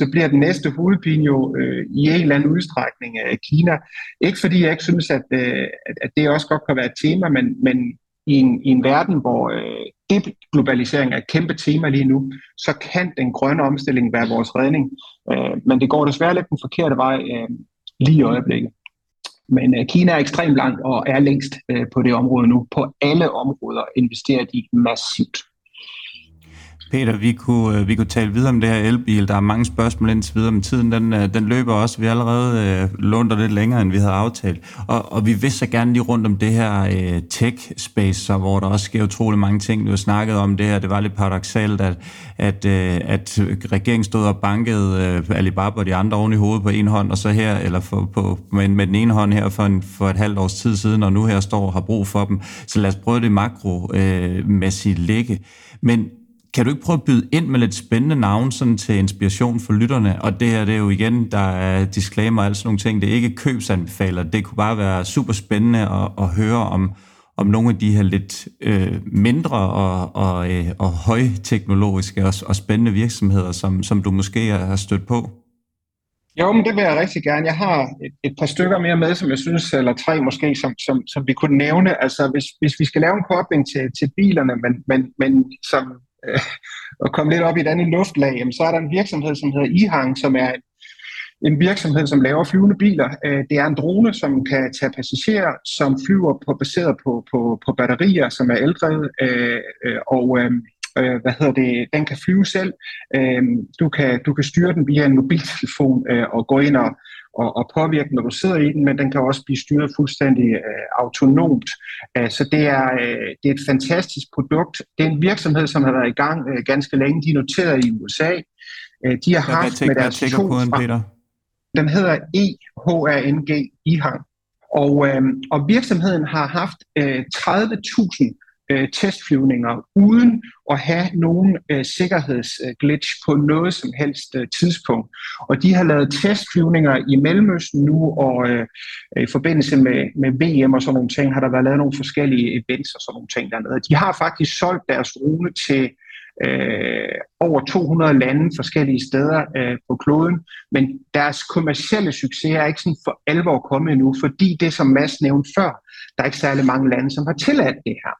så bliver den næste hovedpine jo øh, i en eller anden udstrækning af Kina. Ikke fordi jeg ikke synes, at, øh, at det også godt kan være et tema, men, men i, en, i en verden, hvor øh, globalisering er et kæmpe tema lige nu, så kan den grønne omstilling være vores redning. Øh, men det går desværre lidt den forkerte vej øh, lige i øjeblikket. Men øh, Kina er ekstremt langt og er længst øh, på det område nu. På alle områder investerer de massivt. Peter, vi kunne, øh, vi kunne tale videre om det her elbil. Der er mange spørgsmål indtil videre, men tiden den, øh, den løber også. Vi har allerede øh, lånt lidt længere, end vi havde aftalt. Og, og vi vil så gerne lige rundt om det her øh, tech-space, så, hvor der også sker utrolig mange ting. Vi har snakket om det her. Det var lidt paradoxalt, at, at, øh, at regeringen stod og bankede øh, Alibaba og de andre oven i hovedet på en hånd, og så her, eller for, på, med, med den ene hånd her for, en, for et halvt års tid siden, og nu her står og har brug for dem. Så lad os prøve det makromæssigt øh, ligge. Men kan du ikke prøve at byde ind med lidt spændende navn sådan til inspiration for lytterne? Og det her, det er jo igen, der er disclaimer og alle sådan nogle ting. Det er ikke købsanbefaler. Det kunne bare være super spændende at, at høre om, om nogle af de her lidt øh, mindre og, og, øh, og højteknologiske og, og spændende virksomheder, som, som du måske har stødt på? Jo, men det vil jeg rigtig gerne. Jeg har et, et par stykker mere med, som jeg synes, eller tre måske, som, som, som vi kunne nævne. Altså, hvis, hvis vi skal lave en kobling til, til bilerne, men, men, men som (laughs) øh, at komme lidt op i et andet luftlag, jamen, så er der en virksomhed, som hedder IHANG, som er en virksomhed, som laver flyvende biler. Øh, det er en drone, som kan tage passagerer, som flyver på, baseret på, på, på batterier, som er eldrevet, øh, øh og øh, øh, hvad hedder det, den kan flyve selv. Øh, du, kan, du kan styre den via en mobiltelefon øh, og gå ind og, og, og påvirke, når du sidder i den, men den kan også blive styret fuldstændig øh, autonomt. Øh, så det er, øh, det er et fantastisk produkt. Det er en virksomhed, som har været i gang øh, ganske længe. De er noteret i USA. Øh, de har jeg haft med deres to... På den, Peter. Den hedder EHRNG, IHANG. Og, øh, og virksomheden har haft øh, 30.000 øh, testflyvninger uden at have nogen øh, sikkerhedsglitch på noget som helst øh, tidspunkt. Og de har lavet testflyvninger i Mellemøsten nu, og øh, i forbindelse med, med VM og sådan nogle ting, har der været lavet nogle forskellige events og sådan nogle ting dernede. De har faktisk solgt deres drone til øh, over 200 lande forskellige steder øh, på kloden, men deres kommercielle succes er ikke sådan for alvor kommet endnu, fordi det, som Mads nævnte før, der er ikke særlig mange lande, som har tilladt det her.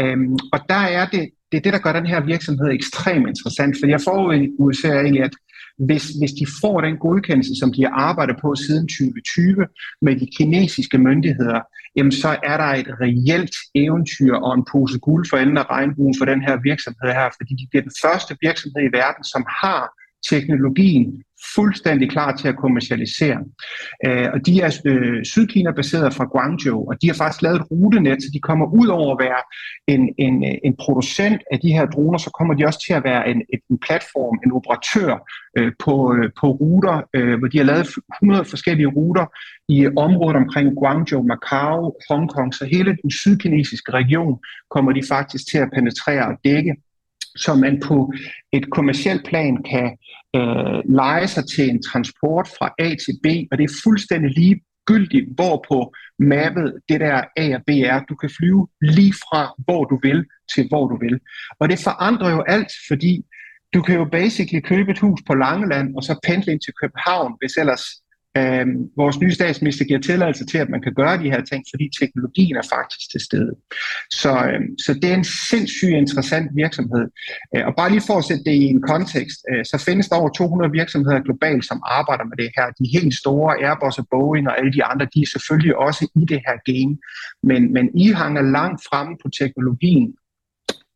Øhm, og der er det, det er det, der gør den her virksomhed ekstremt interessant, for jeg får egentlig, at hvis, hvis de får den godkendelse, som de har arbejdet på siden 2020 med de kinesiske myndigheder, jamen så er der et reelt eventyr og en pose guld for enden af regnbuen for den her virksomhed her, fordi de bliver den første virksomhed i verden, som har teknologien fuldstændig klar til at kommercialisere. Øh, og de er øh, Sydkina baseret fra Guangzhou, og de har faktisk lavet et rutenet, så de kommer ud over at være en, en, en producent af de her droner, så kommer de også til at være en, en platform, en operatør øh, på, øh, på ruter, øh, hvor de har lavet 100 forskellige ruter i området omkring Guangzhou, Macau, Hongkong, så hele den sydkinesiske region kommer de faktisk til at penetrere og dække så man på et kommersielt plan kan øh, lege sig til en transport fra A til B, og det er fuldstændig ligegyldigt, hvor på mappet det der A og B er. Du kan flyve lige fra, hvor du vil, til hvor du vil. Og det forandrer jo alt, fordi du kan jo basically købe et hus på Langeland, og så pendle ind til København, hvis ellers Øh, vores nye statsminister giver tilladelse til, at man kan gøre de her ting, fordi teknologien er faktisk til stede. Så, øh, så det er en sindssygt interessant virksomhed. Øh, og bare lige for at sætte det i en kontekst, øh, så findes der over 200 virksomheder globalt, som arbejder med det her. De helt store, Airbus og Boeing og alle de andre, de er selvfølgelig også i det her game. Men, men I hanger langt fremme på teknologien,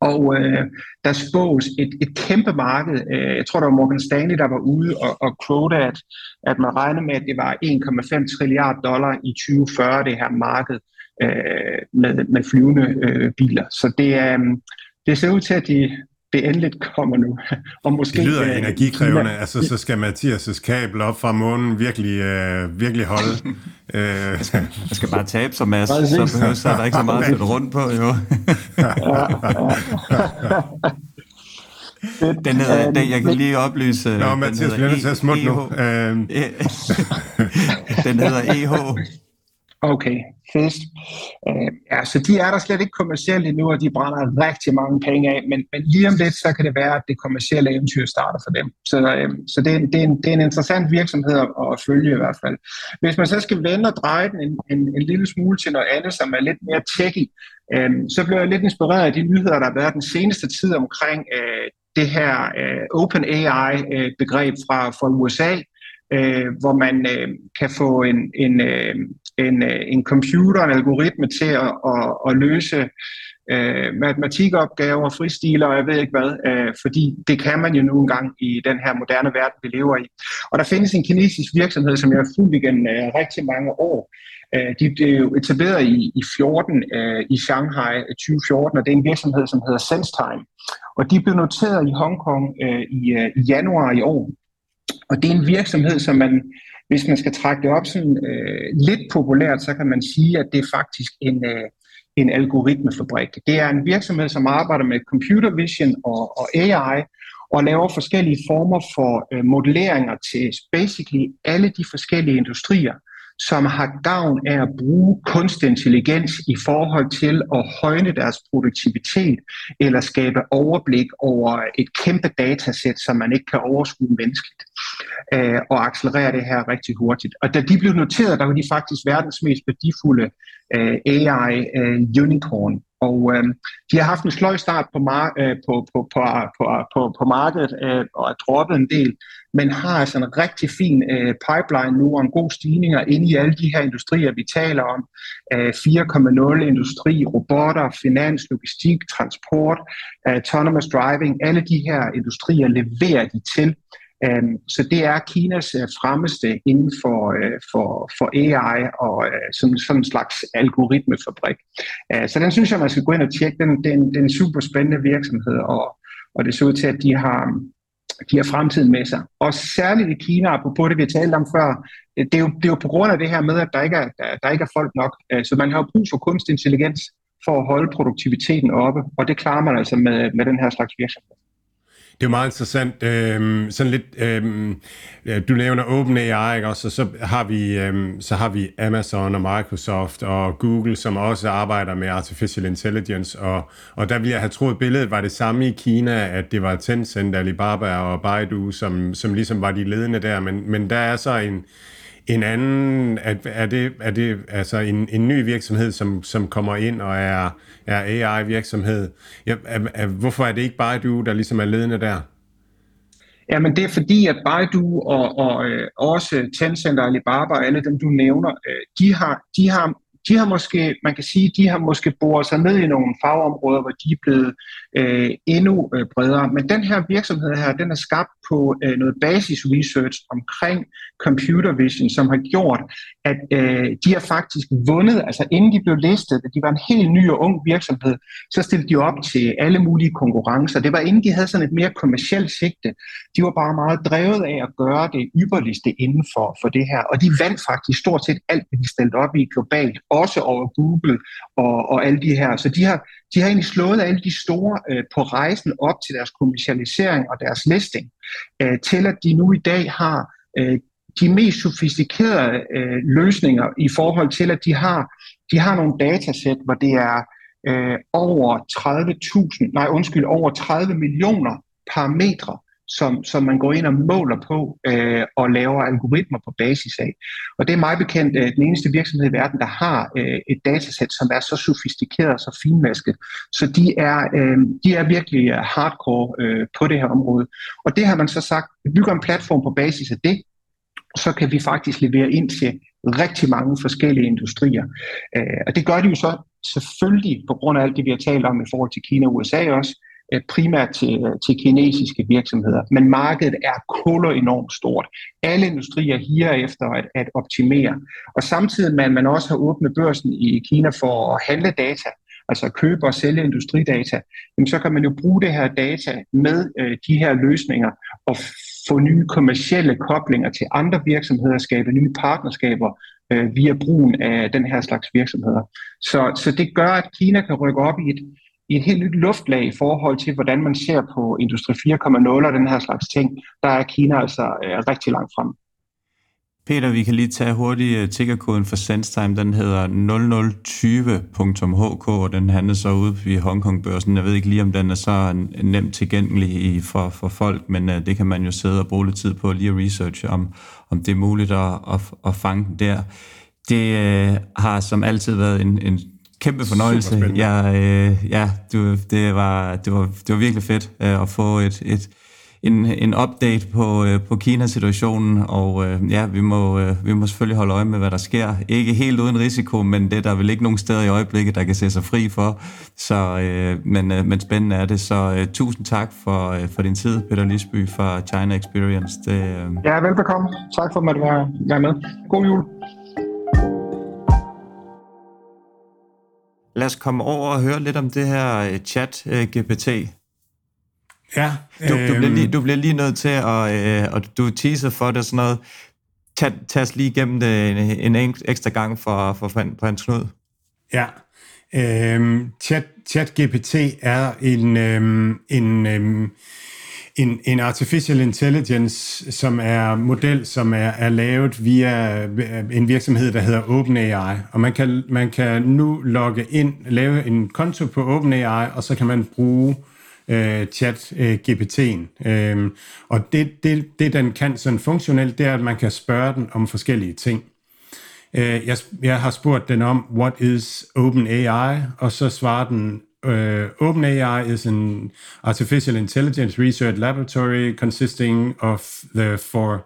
og øh, der spås et, et kæmpe marked. Øh, jeg tror, der var Morgan Stanley, der var ude og, og quote, at, at man regner med, at det var 1,5 trilliard dollar i 2040, det her marked øh, med, med flyvende øh, biler. Så det, øh, det ser ud til, at de, det endeligt kommer nu. (laughs) Og måske, det lyder øh, energikrævende, altså så skal Mathias' kabel op fra månen virkelig, øh, virkelig holde. (laughs) jeg, skal, jeg skal bare tabe sig, Mads, så behøver så er der ikke så meget at rundt på, jo. (laughs) den hedder, den, jeg kan lige oplyse... Nå, Mathias, bliver nødt til at smutte nu. den hedder EH Okay, fest. Øh, ja, så de er der slet ikke kommercielt endnu, og de brænder rigtig mange penge af, men, men lige om lidt, så kan det være, at det kommercielle eventyr starter for dem. Så, øh, så det, er, det, er en, det er en interessant virksomhed at, at følge i hvert fald. Hvis man så skal vende og dreje den en, en, en lille smule til noget andet, som er lidt mere techy, øh, så bliver jeg lidt inspireret af de nyheder, der har været den seneste tid omkring øh, det her øh, Open AI-begreb øh, fra, fra USA, øh, hvor man øh, kan få en, en, øh, en, øh, en computer, en algoritme til at, at, at løse øh, matematikopgaver, fristiler og jeg ved ikke hvad, øh, fordi det kan man jo nu engang i den her moderne verden, vi lever i. Og der findes en kinesisk virksomhed, som jeg har fulgt igennem øh, rigtig mange år. Øh, de blev etableret i, i 14 øh, i Shanghai øh, 2014, og det er en virksomhed, som hedder SenseTime. Og de blev noteret i Hongkong øh, i, øh, i januar i år. Og det er en virksomhed, som man hvis man skal trække det op sådan, øh, lidt populært, så kan man sige, at det er faktisk en, øh, en algoritmefabrik. Det er en virksomhed, som arbejder med computer vision og, og AI, og laver forskellige former for øh, modelleringer til basically alle de forskellige industrier som har gavn af at bruge kunstig intelligens i forhold til at højne deres produktivitet eller skabe overblik over et kæmpe datasæt, som man ikke kan overskue menneskeligt, øh, og accelerere det her rigtig hurtigt. Og da de blev noteret, der var de faktisk verdens mest værdifulde øh, AI-unicorn. Øh, og øh, de har haft en sløj start på, mar- øh, på, på, på, på, på, på markedet øh, og er droppet en del, men har altså en rigtig fin øh, pipeline nu og en god stigninger inde i alle de her industrier, vi taler om. Øh, 4.0 industri, robotter, finans, logistik, transport, øh, autonomous driving, alle de her industrier leverer de til. Øhm, så det er Kinas øh, fremmeste inden for, øh, for, for AI og øh, sådan, sådan en slags algoritmefabrik. Så den synes jeg, man skal gå ind og tjekke. Den, den, den er super spændende virksomhed, og, og det ser ud til, at de har, de har fremtiden med sig. Og særligt i Kina, apropos det, vi har talt om før, det er, jo, det er jo på grund af det her med, at der ikke er, der, der ikke er folk nok. Så man har jo brug for kunstig intelligens for at holde produktiviteten oppe, og det klarer man altså med, med den her slags virksomhed. Det er jo meget interessant. Øhm, sådan lidt, øhm, øh, du nævner OpenAI, ikke? Også, og så har, vi, øhm, så har vi Amazon og Microsoft og Google, som også arbejder med artificial intelligence. Og, og der ville jeg have troet, at billedet var det samme i Kina, at det var Tencent, Alibaba og Baidu, som, som ligesom var de ledende der. Men, men der er så en, en anden, er, er det, er det altså en, en ny virksomhed, som, som kommer ind og er, er AI-virksomhed. Ja, er, er, hvorfor er det ikke Baidu, der ligesom er ledende der? Jamen det er fordi, at Baidu og, og øh, også Tencent og Alibaba og alle dem, du nævner, øh, de, har, de har de har måske, man kan sige, de har måske boret sig ned i nogle fagområder, hvor de er blevet øh, endnu øh, bredere. Men den her virksomhed her, den er skabt på øh, noget basis research omkring computer vision, som har gjort, at øh, de har faktisk vundet, altså inden de blev listet, at de var en helt ny og ung virksomhed, så stillede de op til alle mulige konkurrencer. Det var inden de havde sådan et mere kommersielt sigte. De var bare meget drevet af at gøre det ypperligste inden for, for det her, og de vandt faktisk stort set alt, hvad de stillede op i globalt, også over Google og, og alle de her. Så de har, de har egentlig slået alle de store øh, på rejsen op til deres kommercialisering og deres listing, øh, til at de nu i dag har øh, de mest sofistikerede øh, løsninger i forhold til, at de har, de har nogle datasæt, hvor det er øh, over 30.000, nej undskyld, over 30 millioner parametre, som, som man går ind og måler på øh, og laver algoritmer på basis af. Og det er meget bekendt øh, den eneste virksomhed i verden, der har øh, et datasæt, som er så sofistikeret og så finmasket. Så de er, øh, de er virkelig øh, hardcore øh, på det her område. Og det har man så sagt, vi bygger en platform på basis af det, så kan vi faktisk levere ind til rigtig mange forskellige industrier. Øh, og det gør de jo så selvfølgelig på grund af alt det, vi har talt om i forhold til Kina og USA også, Øh, primært til, øh, til kinesiske virksomheder. Men markedet er kuller enormt stort. Alle industrier higer efter at, at optimere. Og samtidig med, at man også har åbnet børsen i Kina for at handle data, altså købe og sælge industridata, jamen så kan man jo bruge det her data med øh, de her løsninger og få nye kommercielle koblinger til andre virksomheder, skabe nye partnerskaber øh, via brugen af den her slags virksomheder. Så, så det gør, at Kina kan rykke op i et, i et helt nyt luftlag i forhold til, hvordan man ser på Industri 4.0 og den her slags ting. Der er Kina altså øh, rigtig langt frem. Peter, vi kan lige tage hurtigt øh, tickerkoden for SenseTime. Den hedder 0020.hk, og den handler så ude i Hongkong-børsen. Jeg ved ikke lige, om den er så nemt tilgængelig for, for folk, men uh, det kan man jo sidde og bruge lidt tid på lige at researche, om, om det er muligt at, at, at fange den der. Det uh, har som altid været en, en kæmpe fornøjelse. Ja, uh, ja du, det, var, det, var, det var virkelig fedt uh, at få et, et en, en update på, øh, på Kina-situationen, og øh, ja, vi må, øh, vi må selvfølgelig holde øje med, hvad der sker. Ikke helt uden risiko, men det er der vel ikke nogen steder i øjeblikket, der kan se sig fri for. Så, øh, men, øh, men spændende er det. Så øh, tusind tak for, øh, for din tid, Peter Lisby fra China Experience. Det, øh... Ja, velbekomme. Tak for, at du var med. God jul. Lad os komme over og høre lidt om det her øh, chat-GPT. Øh, Ja. Du, du, bliver lige, øhm. du bliver lige nødt til at, øh, og du teaser for det sådan noget, tag, tag os lige igennem det en, en ekstra gang for, for, for Hans Knud. Ja. Øhm, chat, chat GPT er en, øhm, en, øhm, en, en artificial intelligence, som er model, som er, er lavet via øh, en virksomhed, der hedder OpenAI. Og man kan, man kan nu logge ind, lave en konto på OpenAI, og så kan man bruge øh, chat øh, GPT'en. Øh, og det, det, det, den kan sådan funktionelt, det er, at man kan spørge den om forskellige ting. Øh, jeg, jeg har spurgt den om, what is OpenAI? Og så svarer den, uh, OpenAI is an artificial intelligence research laboratory consisting of the for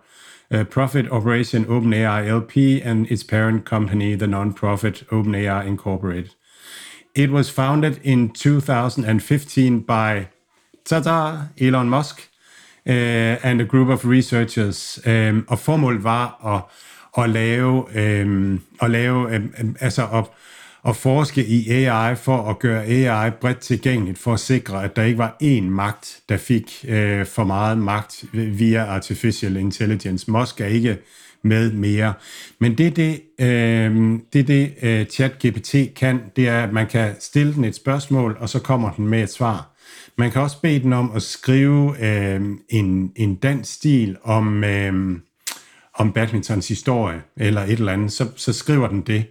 uh, profit operation OpenAI LP and its parent company, the non-profit OpenAI Incorporated. It was founded in 2015 by tada, Elon Musk uh, and a group of researchers. Um, og formålet var at, at lave, um, at lave um, altså at, at forske i AI for at gøre AI bredt tilgængeligt, for at sikre, at der ikke var én magt, der fik øh, for meget magt via artificial intelligence. Musk er ikke med mere. Men det det, øh, det, det øh, ChatGPT kan, det er, at man kan stille den et spørgsmål, og så kommer den med et svar. Man kan også bede den om at skrive øh, en, en dansk stil om, øh, om badmintons historie, eller et eller andet, så, så skriver den det.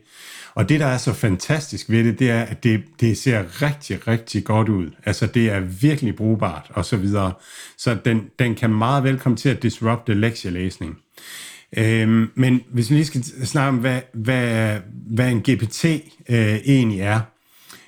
Og det, der er så fantastisk ved det, det er, at det, det ser rigtig, rigtig godt ud. Altså, det er virkelig brugbart, og så videre. Så den, den kan meget vel komme til at disrupte lektielæsning. Øhm, men hvis vi lige skal snakke om, hvad, hvad, hvad en GPT øh, egentlig er,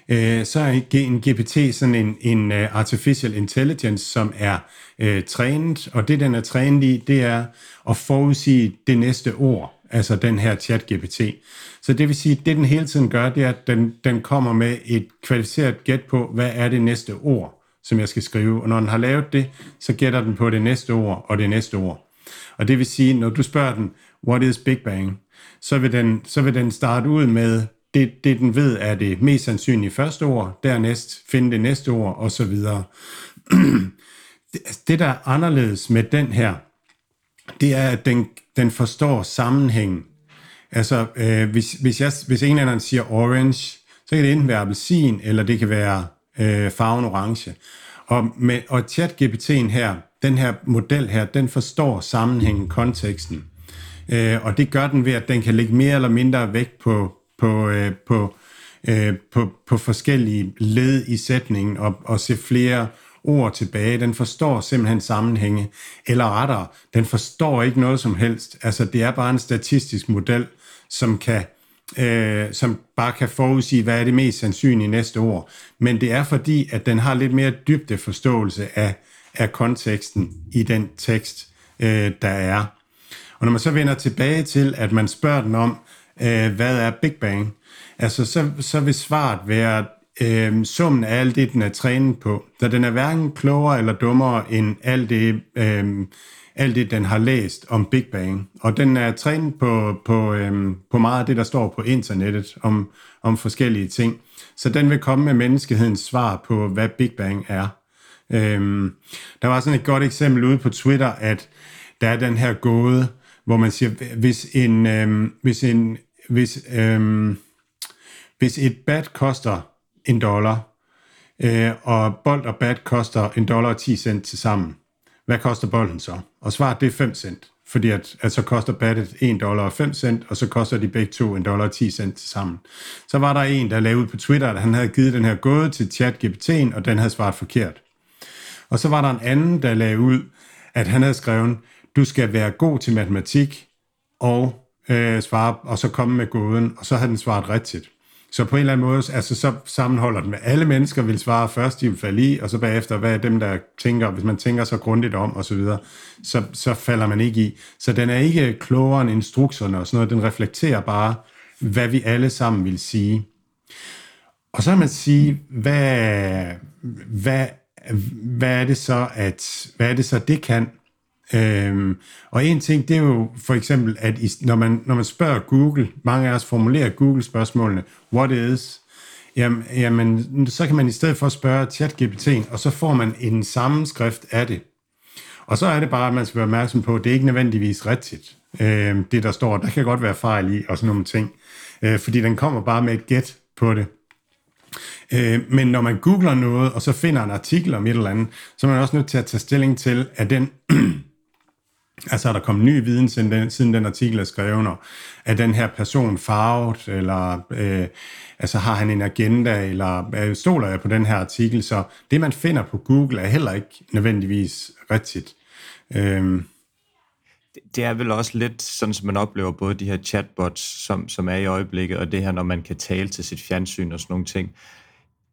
øh, så er en GPT sådan en, en øh, artificial intelligence, som er øh, trænet, og det den er trænet i, det er at forudsige det næste ord altså den her chat-GPT. Så det vil sige, at det den hele tiden gør, det er, at den, den kommer med et kvalificeret gæt på, hvad er det næste ord, som jeg skal skrive. Og når den har lavet det, så gætter den på det næste ord og det næste ord. Og det vil sige, når du spørger den, what is Big Bang, så vil den, så vil den starte ud med det, det, den ved er det mest sandsynlige første ord, dernæst finde det næste ord, og så videre. (clears throat) Altså, det, der er anderledes med den her, det er, at den, den forstår sammenhængen. Altså, øh, hvis, hvis, jeg, hvis en eller anden siger orange, så kan det enten være appelsin, eller det kan være øh, farven orange. Og, med, og chat-GPT'en her, den her model her, den forstår sammenhængen, konteksten. Øh, og det gør den ved, at den kan lægge mere eller mindre vægt på, på, øh, på, øh, på, på forskellige led i sætningen og, og se flere ord tilbage. Den forstår simpelthen sammenhænge, eller rettere, den forstår ikke noget som helst. Altså, det er bare en statistisk model, som kan øh, som bare kan forudsige, hvad er det mest sandsynlige næste ord. Men det er fordi, at den har lidt mere dybde forståelse af, af konteksten i den tekst, øh, der er. Og når man så vender tilbage til, at man spørger den om, øh, hvad er Big Bang, altså så, så vil svaret være øh, summen af alt det, den er trænet på. Så den er hverken klogere eller dummere end alt det, øh, alt det, den har læst om Big Bang. Og den er trænet på, på, øh, på meget af det, der står på internettet om, om forskellige ting. Så den vil komme med menneskehedens svar på, hvad Big Bang er. Øh, der var sådan et godt eksempel ude på Twitter, at der er den her gåde, hvor man siger, hvis en, øh, hvis en, hvis, øh, hvis et bat koster en dollar, øh, og bold og bat koster en dollar og 10 cent til sammen, hvad koster bolden så? Og svaret det er 5 cent, fordi at, at så koster battet 1 dollar og 5 cent, og så koster de begge to en dollar og 10 cent til sammen. Så var der en, der lavede på Twitter, at han havde givet den her gåde til ChatGPT'en, og den havde svaret forkert. Og så var der en anden, der lagde ud, at han havde skrevet, du skal være god til matematik, og øh, svare, og så komme med gåden, og så havde den svaret rigtigt. Så på en eller anden måde, altså så sammenholder den med alle mennesker, vil svare først, de vil falde i, og så bagefter, hvad er dem, der tænker, hvis man tænker så grundigt om, og så videre, så, så falder man ikke i. Så den er ikke klogere end instrukserne og sådan noget, den reflekterer bare, hvad vi alle sammen vil sige. Og så kan man sige, hvad, hvad, hvad er det så, at, hvad er det så, det kan? Øhm, og en ting, det er jo for eksempel, at i, når, man, når man spørger Google, mange af os formulerer Google-spørgsmålene, what is, jamen, jamen, så kan man i stedet for spørge ChatGPT, og så får man en sammenskrift af det. Og så er det bare, at man skal være opmærksom på, at det er ikke nødvendigvis rigtigt, øh, det der står. Der kan godt være fejl i, og sådan nogle ting. Øh, fordi den kommer bare med et gæt på det. Øh, men når man googler noget, og så finder en artikel om et eller andet, så er man også nødt til at tage stilling til, at den Altså er der kommet ny viden siden den, siden den artikel er skrevet, og er den her person farvet, eller øh, altså har han en agenda, eller øh, stoler jeg på den her artikel? Så det, man finder på Google, er heller ikke nødvendigvis rigtigt. Øh, det er vel også lidt sådan, som man oplever både de her chatbots, som, som er i øjeblikket, og det her, når man kan tale til sit fjernsyn og sådan nogle ting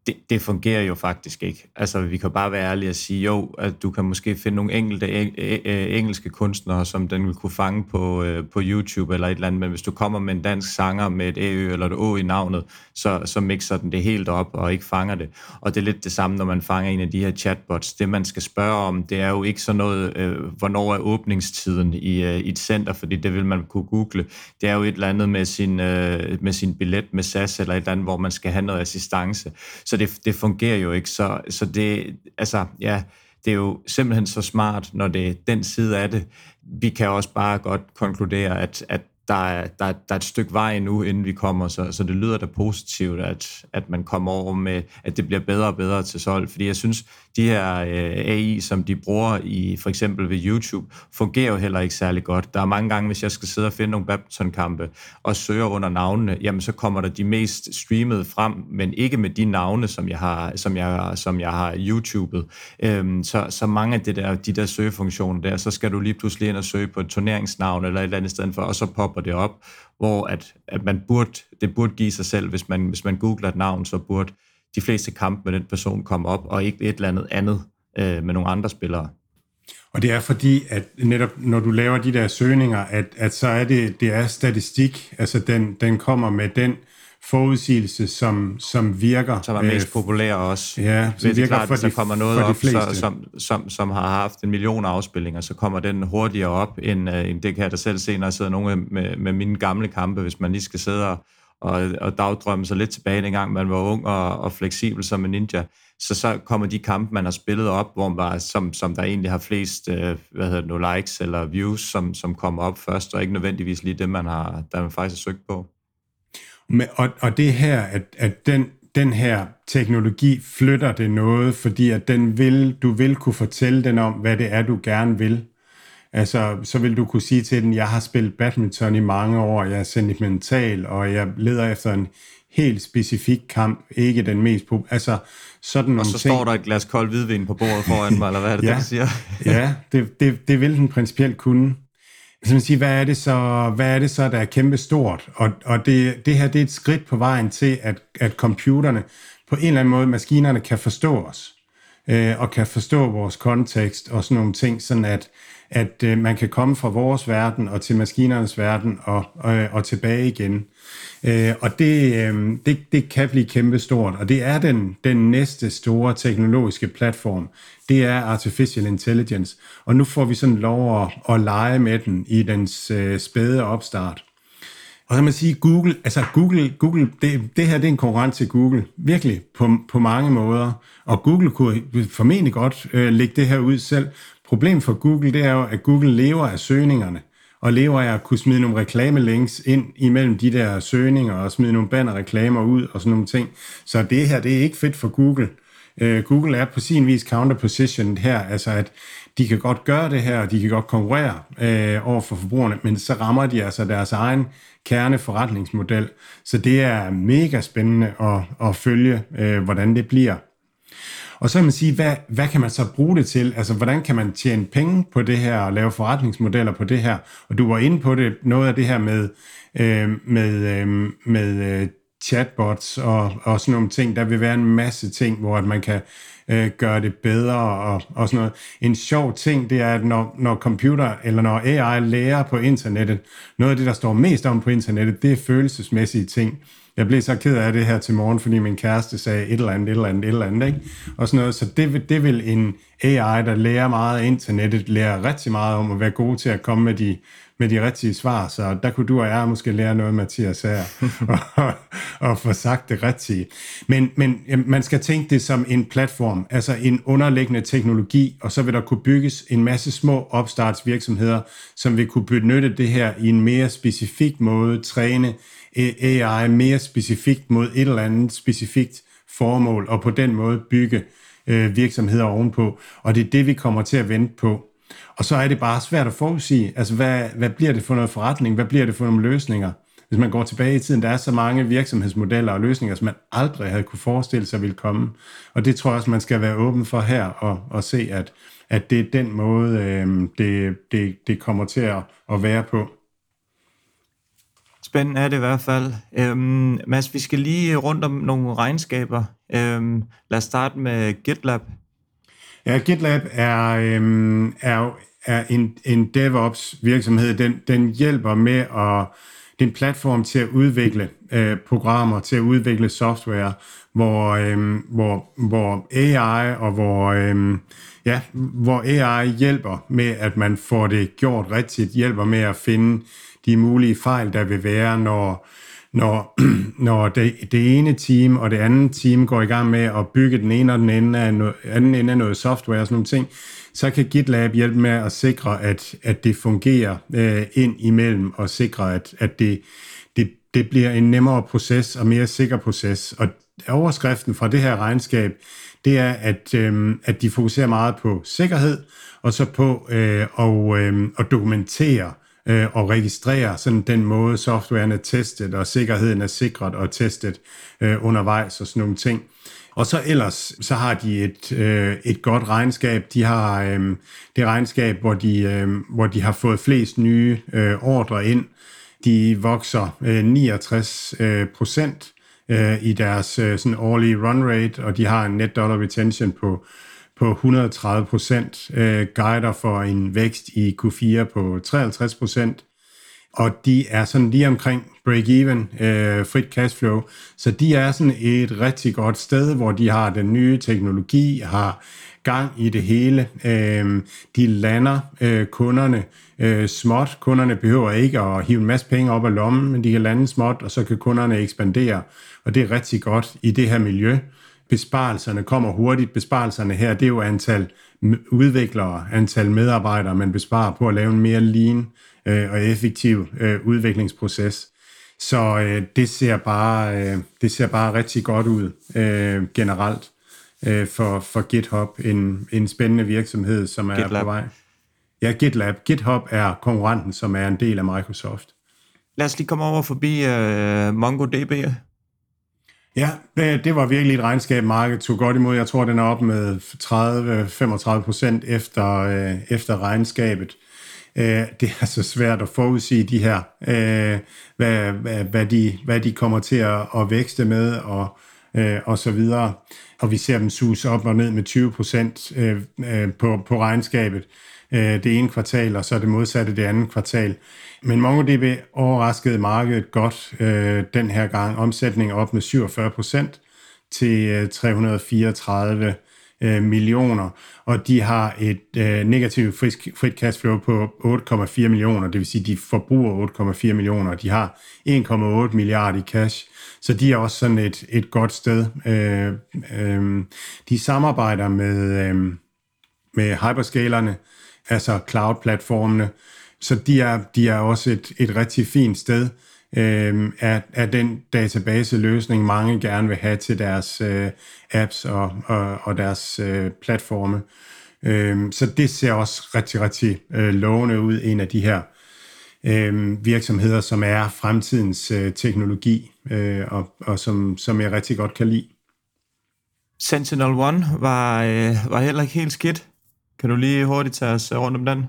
det, det fungerer jo faktisk ikke. Altså, vi kan bare være ærlige og sige, jo, at du kan måske finde nogle enkelte e, e, engelske kunstnere, som den vil kunne fange på, øh, på YouTube eller et eller andet, men hvis du kommer med en dansk sanger med et æ eller et å i navnet, så, så mixer den det helt op og ikke fanger det. Og det er lidt det samme, når man fanger en af de her chatbots. Det, man skal spørge om, det er jo ikke sådan noget, øh, hvornår er åbningstiden i, øh, i et center, fordi det vil man kunne google. Det er jo et eller andet med sin, øh, med sin billet med SAS eller et eller andet, hvor man skal have noget assistance. Så det, det fungerer jo ikke. Så, så det, altså, ja, det er jo simpelthen så smart, når det er den side af det. Vi kan også bare godt konkludere, at, at der er, der, der er et stykke vej nu, inden vi kommer, så, så det lyder da positivt, at, at man kommer over med, at det bliver bedre og bedre til solg, fordi jeg synes, de her øh, AI, som de bruger i for eksempel ved YouTube, fungerer jo heller ikke særlig godt. Der er mange gange, hvis jeg skal sidde og finde nogle badmintonkampe og søger under navnene, jamen så kommer der de mest streamede frem, men ikke med de navne, som jeg har, som jeg, som jeg har YouTubet. Øhm, så, så mange af det der, de der søgefunktioner der, så skal du lige pludselig ind og søge på et turneringsnavn eller et eller andet sted for, og så popper det op, hvor at, at man burde, det burde give sig selv, hvis man, hvis man googler et navn, så burde de fleste kampe med den person komme op, og ikke et eller andet andet øh, med nogle andre spillere. Og det er fordi, at netop når du laver de der søgninger, at, at så er det, det er statistik, altså den, den kommer med den forudsigelse, som, som virker. Som er mest øh, populær også. Ja, som det er klart, for de, der kommer noget op, så, som, som, som har haft en million afspillinger, så kommer den hurtigere op, end, uh, end det kan jeg da selv se, når jeg sidder nogle med, med mine gamle kampe, hvis man lige skal sidde og, og, og dagdrømme sig lidt tilbage, dengang man var ung og, og fleksibel som en ninja så så kommer de kampe, man har spillet op, hvor man var, som, som der egentlig har flest øh, hvad hedder det nu, likes eller views, som, som kommer op først, og ikke nødvendigvis lige det, man har, der man faktisk har søgt på. Men, og, og det her, at, at den, den her teknologi flytter det noget, fordi at den vil, du vil kunne fortælle den om, hvad det er, du gerne vil. Altså, så vil du kunne sige til den, jeg har spillet badminton i mange år, jeg er sentimental, og jeg leder efter en helt specifik kamp, ikke den mest på. Altså, sådan og så ting. står der et glas kold hvidvin på bordet foran mig, eller hvad er det, ja, det siger? ja, det, det, det vil den principielt kunne. Så man siger, hvad er det så, hvad er det så der er kæmpe stort? Og, og det, det her det er et skridt på vejen til, at, at computerne på en eller anden måde, maskinerne kan forstå os, øh, og kan forstå vores kontekst og sådan nogle ting, sådan at, at øh, man kan komme fra vores verden og til maskinernes verden og, og, og tilbage igen. Øh, og det, øh, det, det kan blive kæmpestort, og det er den, den næste store teknologiske platform. Det er Artificial Intelligence, og nu får vi sådan lov at, at lege med den i dens øh, spæde opstart. Og så man sige, Google, altså Google, Google det, det her det er en konkurrent til Google, virkelig på, på mange måder. Og Google kunne formentlig godt øh, lægge det her ud selv. Problemet for Google, det er jo, at Google lever af søgningerne og lever af at kunne smide nogle reklamelinks ind imellem de der søgninger, og smide nogle bannerreklamer ud, og sådan nogle ting. Så det her, det er ikke fedt for Google. Øh, Google er på sin vis counterpositioned her, altså at de kan godt gøre det her, og de kan godt konkurrere øh, over for forbrugerne, men så rammer de altså deres egen kerneforretningsmodel. Så det er mega spændende at, at følge, øh, hvordan det bliver. Og så kan man sige, hvad, hvad kan man så bruge det til? Altså, hvordan kan man tjene penge på det her og lave forretningsmodeller på det her? Og du var inde på det, noget af det her med, øh, med, øh, med øh, chatbots og, og sådan nogle ting. Der vil være en masse ting, hvor at man kan øh, gøre det bedre og, og sådan noget. En sjov ting, det er, at når, når computer eller når AI lærer på internettet, noget af det, der står mest om på internettet, det er følelsesmæssige ting jeg blev så ked af det her til morgen, fordi min kæreste sagde et eller andet, et eller andet, et eller andet, ikke? Og sådan noget. Så det, det vil en AI, der lærer meget af internettet, lære rigtig meget om at være god til at komme med de, med de rigtige svar. Så der kunne du og jeg måske lære noget, Mathias, her, (laughs) og, og få sagt det rigtige. Men, men man skal tænke det som en platform, altså en underliggende teknologi, og så vil der kunne bygges en masse små opstartsvirksomheder, som vil kunne benytte det her i en mere specifik måde, træne AI mere specifikt mod et eller andet specifikt formål, og på den måde bygge øh, virksomheder ovenpå. Og det er det, vi kommer til at vente på. Og så er det bare svært at forudsige, altså hvad, hvad bliver det for noget forretning, hvad bliver det for nogle løsninger? Hvis man går tilbage i tiden, der er så mange virksomhedsmodeller og løsninger, som man aldrig havde kunne forestille sig ville komme. Og det tror jeg også, man skal være åben for her og, og se, at, at det er den måde, øh, det, det, det kommer til at, at være på. Spændende er det i hvert fald. Øhm, Mads, vi skal lige rundt om nogle regnskaber. Øhm, lad os starte med GitLab. Ja, GitLab er, øhm, er, er en, en DevOps virksomhed. Den, den hjælper med at... Det er en platform til at udvikle øh, programmer, til at udvikle software, hvor, øh, hvor, hvor AI og hvor, øh, ja, hvor AI hjælper med, at man får det gjort rigtigt, hjælper med at finde de mulige fejl, der vil være, når, når, (clears throat) når det, det ene team og det andet team går i gang med at bygge den ene og den anden, af noget, anden ende af noget software og sådan nogle ting, så kan GitLab hjælpe med at sikre, at, at det fungerer øh, ind imellem, og sikre, at, at det, det, det bliver en nemmere proces og mere sikker proces. Og overskriften fra det her regnskab, det er, at, øh, at de fokuserer meget på sikkerhed, og så på øh, og, øh, at dokumentere øh, og registrere sådan den måde, softwaren er testet, og sikkerheden er sikret og testet øh, undervejs og sådan nogle ting. Og så ellers, så har de et, øh, et godt regnskab. De har øh, det regnskab, hvor de, øh, hvor de har fået flest nye øh, ordre ind. De vokser øh, 69 øh, procent øh, i deres øh, sådan årlige run rate, og de har en net dollar retention på, på 130 procent, øh, guider for en vækst i Q4 på 53 procent, og de er sådan lige omkring break-even, øh, frit cash flow, så de er sådan et rigtig godt sted, hvor de har den nye teknologi, har gang i det hele. Øh, de lander øh, kunderne øh, småt. Kunderne behøver ikke at hive en masse penge op af lommen, men de kan lande småt, og så kan kunderne ekspandere, og det er rigtig godt i det her miljø. Besparelserne kommer hurtigt. Besparelserne her, det er jo antal udviklere, antal medarbejdere, man besparer på at lave en mere lean øh, og effektiv øh, udviklingsproces. Så øh, det, ser bare, øh, det ser bare rigtig godt ud øh, generelt øh, for, for GitHub, en, en spændende virksomhed, som er GitLab. på vej. Ja, GitLab. GitHub er konkurrenten, som er en del af Microsoft. Lad os lige komme over forbi uh, MongoDB. Ja, det var virkelig et regnskab, markedet tog godt imod. Jeg tror, den er op med 30-35 procent efter, øh, efter regnskabet. Øh, det er så svært at forudsige de her, øh, hvad, hvad, hvad, de, hvad de kommer til at, at vækste med og, øh, og så videre. Og vi ser dem sus op og ned med 20 procent øh, øh, på, på regnskabet øh, det ene kvartal, og så det modsatte det andet kvartal. Men MongoDB overraskede markedet godt øh, den her gang. Omsætningen op med 47 procent til øh, 334 øh, millioner, og de har et øh, negativt frisk, frit cash flow på 8,4 millioner, det vil sige, de forbruger 8,4 millioner, og de har 1,8 milliarder i cash, så de er også sådan et, et godt sted. Øh, øh, de samarbejder med, øh, med hyperscalerne, altså cloud-platformene, så de er, de er også et, et rigtig fint sted øh, af, af den database-løsning, mange gerne vil have til deres øh, apps og, og, og deres øh, platforme. Øh, så det ser også rigtig, rigtig øh, lovende ud, en af de her øh, virksomheder, som er fremtidens øh, teknologi, øh, og, og som, som jeg rigtig godt kan lide. Sentinel-1 var, øh, var heller ikke helt skidt. Kan du lige hurtigt tage os øh, rundt om den?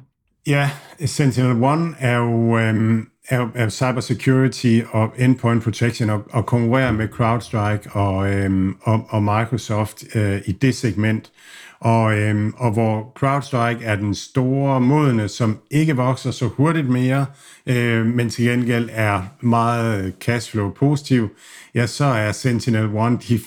Ja, Sentinel-1 er jo, øhm, er, er cybersecurity og endpoint protection og, og konkurrerer med CrowdStrike og, øhm, og, og Microsoft øh, i det segment. Og, øhm, og hvor CrowdStrike er den store modne, som ikke vokser så hurtigt mere, øh, men til gengæld er meget cashflow positiv, ja, så er Sentinel-1, de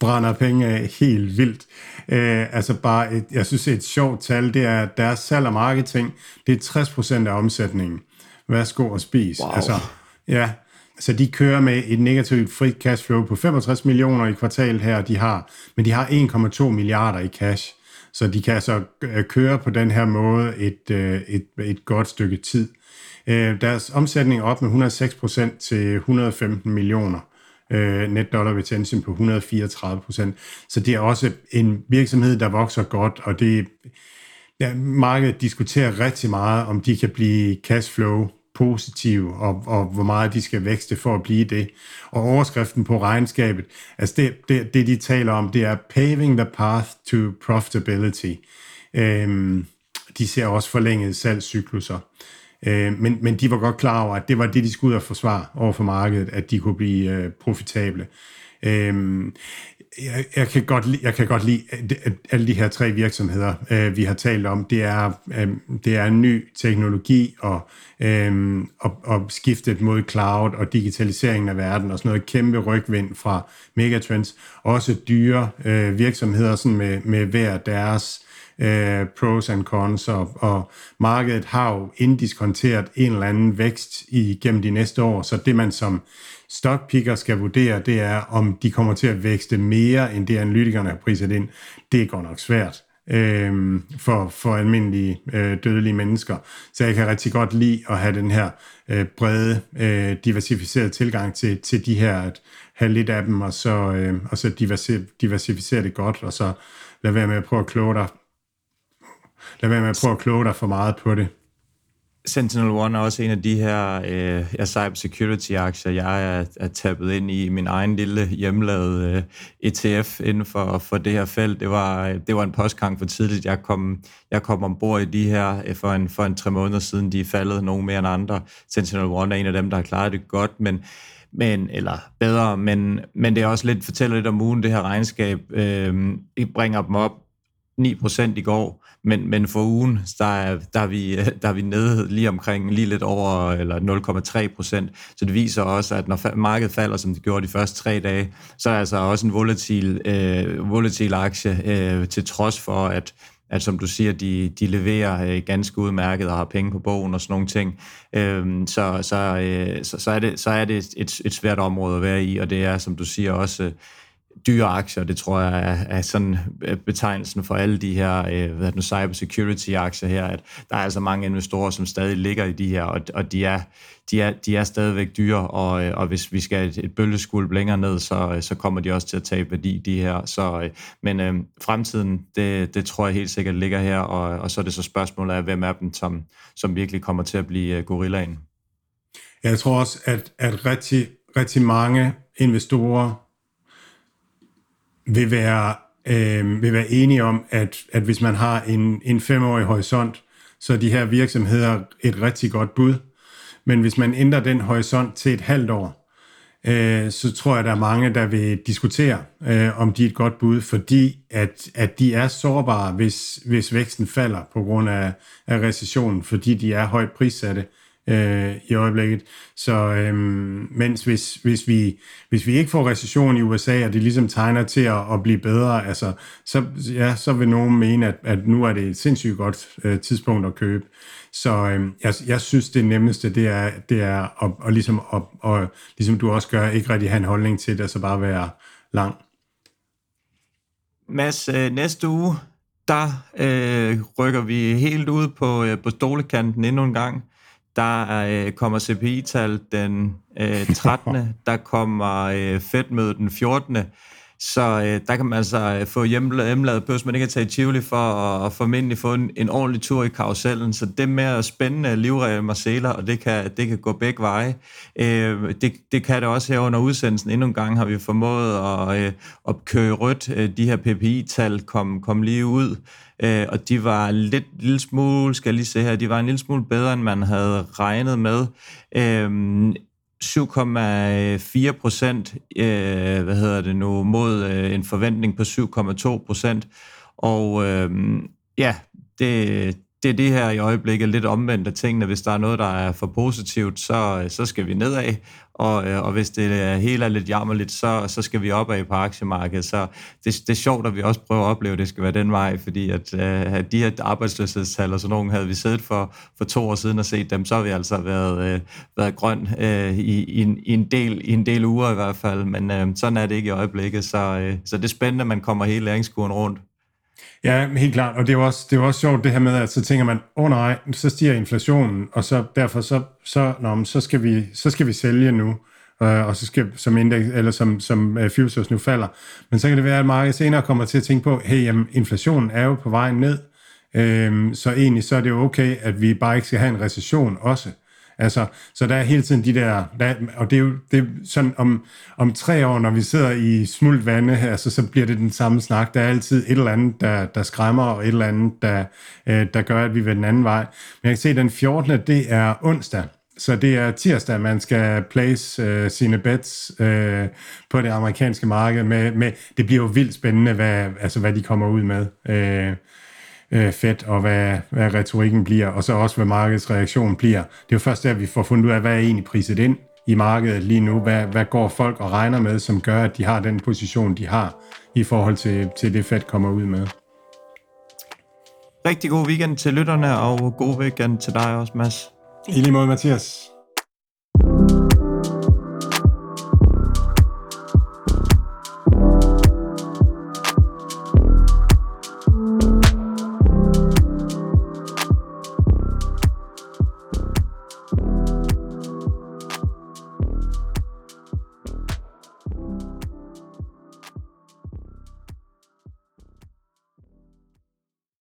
brænder penge af helt vildt. Øh, altså bare, et, jeg synes et sjovt tal, det er, at deres salg og marketing, det er 60% af omsætningen. Værsgo og spis. Wow. Altså, ja, så de kører med et negativt frit cash flow på 65 millioner i kvartalet her, de har, men de har 1,2 milliarder i cash. Så de kan altså øh, køre på den her måde et, øh, et, et godt stykke tid. Øh, deres omsætning er op med 106% til 115 millioner øh, net dollar retention på 134 procent. Så det er også en virksomhed, der vokser godt, og det ja, markedet diskuterer rigtig meget, om de kan blive cashflow positive, og, og hvor meget de skal vækste for at blive det. Og overskriften på regnskabet, altså det, det, det de taler om, det er paving the path to profitability. Øhm, de ser også forlængede salgscykluser. Øh, men, men de var godt klar over, at det var det, de skulle ud og forsvare over for markedet, at de kunne blive øh, profitable. Øh, jeg, jeg, kan godt lide, jeg kan godt lide at alle de her tre virksomheder, øh, vi har talt om. Det er, øh, det er en ny teknologi og, øh, og, og skiftet mod cloud og digitaliseringen af verden og sådan noget kæmpe rygvind fra megatrends. Også dyre øh, virksomheder sådan med, med hver deres øh, pros and cons, og, og markedet har jo indiskonteret en eller anden vækst igennem de næste år, så det man som stockpicker skal vurdere, det er, om de kommer til at vækste mere, end det analytikerne har priset ind. Det går nok svært øh, for, for almindelige øh, dødelige mennesker. Så jeg kan rigtig godt lide at have den her øh, brede, øh, diversificerede tilgang til, til de her, at have lidt af dem, og så, øh, og så diversificere det godt, og så lade være med at prøve at kloge dig lad være med at prøve at kloge dig for meget på det. Sentinel One er også en af de her øh, ja, cybersecurity-aktier, jeg er, er tappet ind i min egen lille hjemlavede øh, ETF inden for, for det her felt. Det var, øh, det var en postgang for tidligt. Jeg kom, jeg kom ombord i de her øh, for en, for en tre måneder siden. De er faldet nogen mere end andre. Sentinel One er en af dem, der har klaret det godt, men men, eller bedre, men, men det er også lidt, fortæller lidt om ugen, det her regnskab. Øh, bringer dem op 9% i går, men, men for ugen, der er, der, er vi, (laughs) der er vi nede lige omkring lige lidt over eller 0,3%. Så det viser også, at når markedet falder, som det gjorde de første tre dage, så er altså også en volatil, øh, volatil aktie, øh, til trods for, at at som du siger, de, de leverer øh, ganske udmærket og har penge på bogen og sådan nogle ting. Øh, så, så, øh, så, så, er det, så er det et, et svært område at være i, og det er, som du siger, også dyre aktier. Det tror jeg er, er sådan øh, betegnelsen for alle de her øh, hvad nu, cybersecurity-aktier her, at der er altså mange investorer, som stadig ligger i de her, og, og de, er, de, er, de er stadigvæk dyre, og, øh, og hvis vi skal et, et bølgeskulp længere ned, så, øh, så kommer de også til at tabe værdi, de her. Så, men øh, fremtiden, det, det tror jeg helt sikkert ligger her, og, og så er det så spørgsmålet af, hvem er dem, som, som virkelig kommer til at blive gorillaen. Jeg tror også, at, at rigtig, rigtig mange investorer vil være, øh, vil være enige om, at, at hvis man har en, en femårig horisont, så er de her virksomheder et rigtig godt bud. Men hvis man ændrer den horisont til et halvt år, øh, så tror jeg, der er mange, der vil diskutere, øh, om de er et godt bud, fordi at, at de er sårbare, hvis, hvis væksten falder på grund af, af recessionen, fordi de er højt prissatte øh, Øh, i øjeblikket. Så øh, mens hvis, hvis, vi, hvis vi ikke får recession i USA, og det ligesom tegner til at, at blive bedre, altså, så, ja, så vil nogen mene, at, at nu er det et sindssygt godt øh, tidspunkt at købe. Så øh, jeg, jeg synes, det nemmeste, det er, det er at, at, ligesom, at, at, ligesom du også gør, ikke rigtig have en holdning til det, så bare være lang. Mads, øh, næste uge, der øh, rykker vi helt ud på, øh, på stolekanten endnu en gang. Der øh, kommer CPI-tal den øh, (laughs) 13. der kommer øh, Fed-mødet den 14. Så øh, der kan man altså øh, få hjemmelavet pøs, man ikke kan tage i Tivoli for at formentlig få en, en ordentlig tur i karusellen. Så det med spændende livregler Marcela, og det kan, det kan gå begge veje. Øh, det, det kan det også her under udsendelsen. Endnu en gang har vi formået at, øh, at køre rødt. Øh, de her PPI-tal kom, kom lige ud, øh, og de var lidt lille smule, skal jeg lige se her, de var en lille smule bedre, end man havde regnet med. Øh, 7,4 procent, øh, hvad hedder det nu, mod øh, en forventning på 7,2 procent. Og øh, ja, det, det er det her i øjeblikket lidt omvendt af tingene. Hvis der er noget, der er for positivt, så, øh, så skal vi nedad, og, øh, og hvis det øh, er helt er lidt jammerligt, så, så skal vi opad på aktiemarkedet. Så det, det er sjovt, at vi også prøver at opleve, at det skal være den vej, fordi at, at de her arbejdsløshedstal og sådan nogle, havde vi siddet for, for to år siden og set dem, så har vi altså været, øh, været grøn øh, i, i, en, i, en del, i en del uger i hvert fald, men øh, sådan er det ikke i øjeblikket, så, øh, så det er spændende, at man kommer hele læringskuren rundt. Ja, helt klart. Og det er jo også, det er jo også sjovt det her med, at så tænker man, åh oh, nej, så stiger inflationen, og så derfor så, så, nå, så, skal, vi, så skal vi sælge nu, øh, og så skal som index, eller som, som øh, uh, futures nu falder. Men så kan det være, at markedet senere kommer til at tænke på, hey, jamen, inflationen er jo på vej ned, øh, så egentlig så er det jo okay, at vi bare ikke skal have en recession også. Altså, så der er hele tiden de der, der og det er jo det er sådan, om, om tre år, når vi sidder i smult vande, altså, så bliver det den samme snak. Der er altid et eller andet, der, der skræmmer, og et eller andet, der, øh, der gør, at vi vil den anden vej. Men jeg kan se, at den 14. det er onsdag. Så det er tirsdag, man skal place øh, sine bets øh, på det amerikanske marked. Med, med, det bliver jo vildt spændende, hvad, altså, hvad de kommer ud med. Øh, øh, fedt, og hvad, hvad retorikken bliver, og så også, hvad markedets reaktion bliver. Det er jo først der, vi får fundet ud af, hvad er egentlig priset ind i markedet lige nu? Hvad, hvad går folk og regner med, som gør, at de har den position, de har i forhold til, til det Fed kommer ud med? Rigtig god weekend til lytterne, og god weekend til dig også, Mads. I lige måde, Mathias.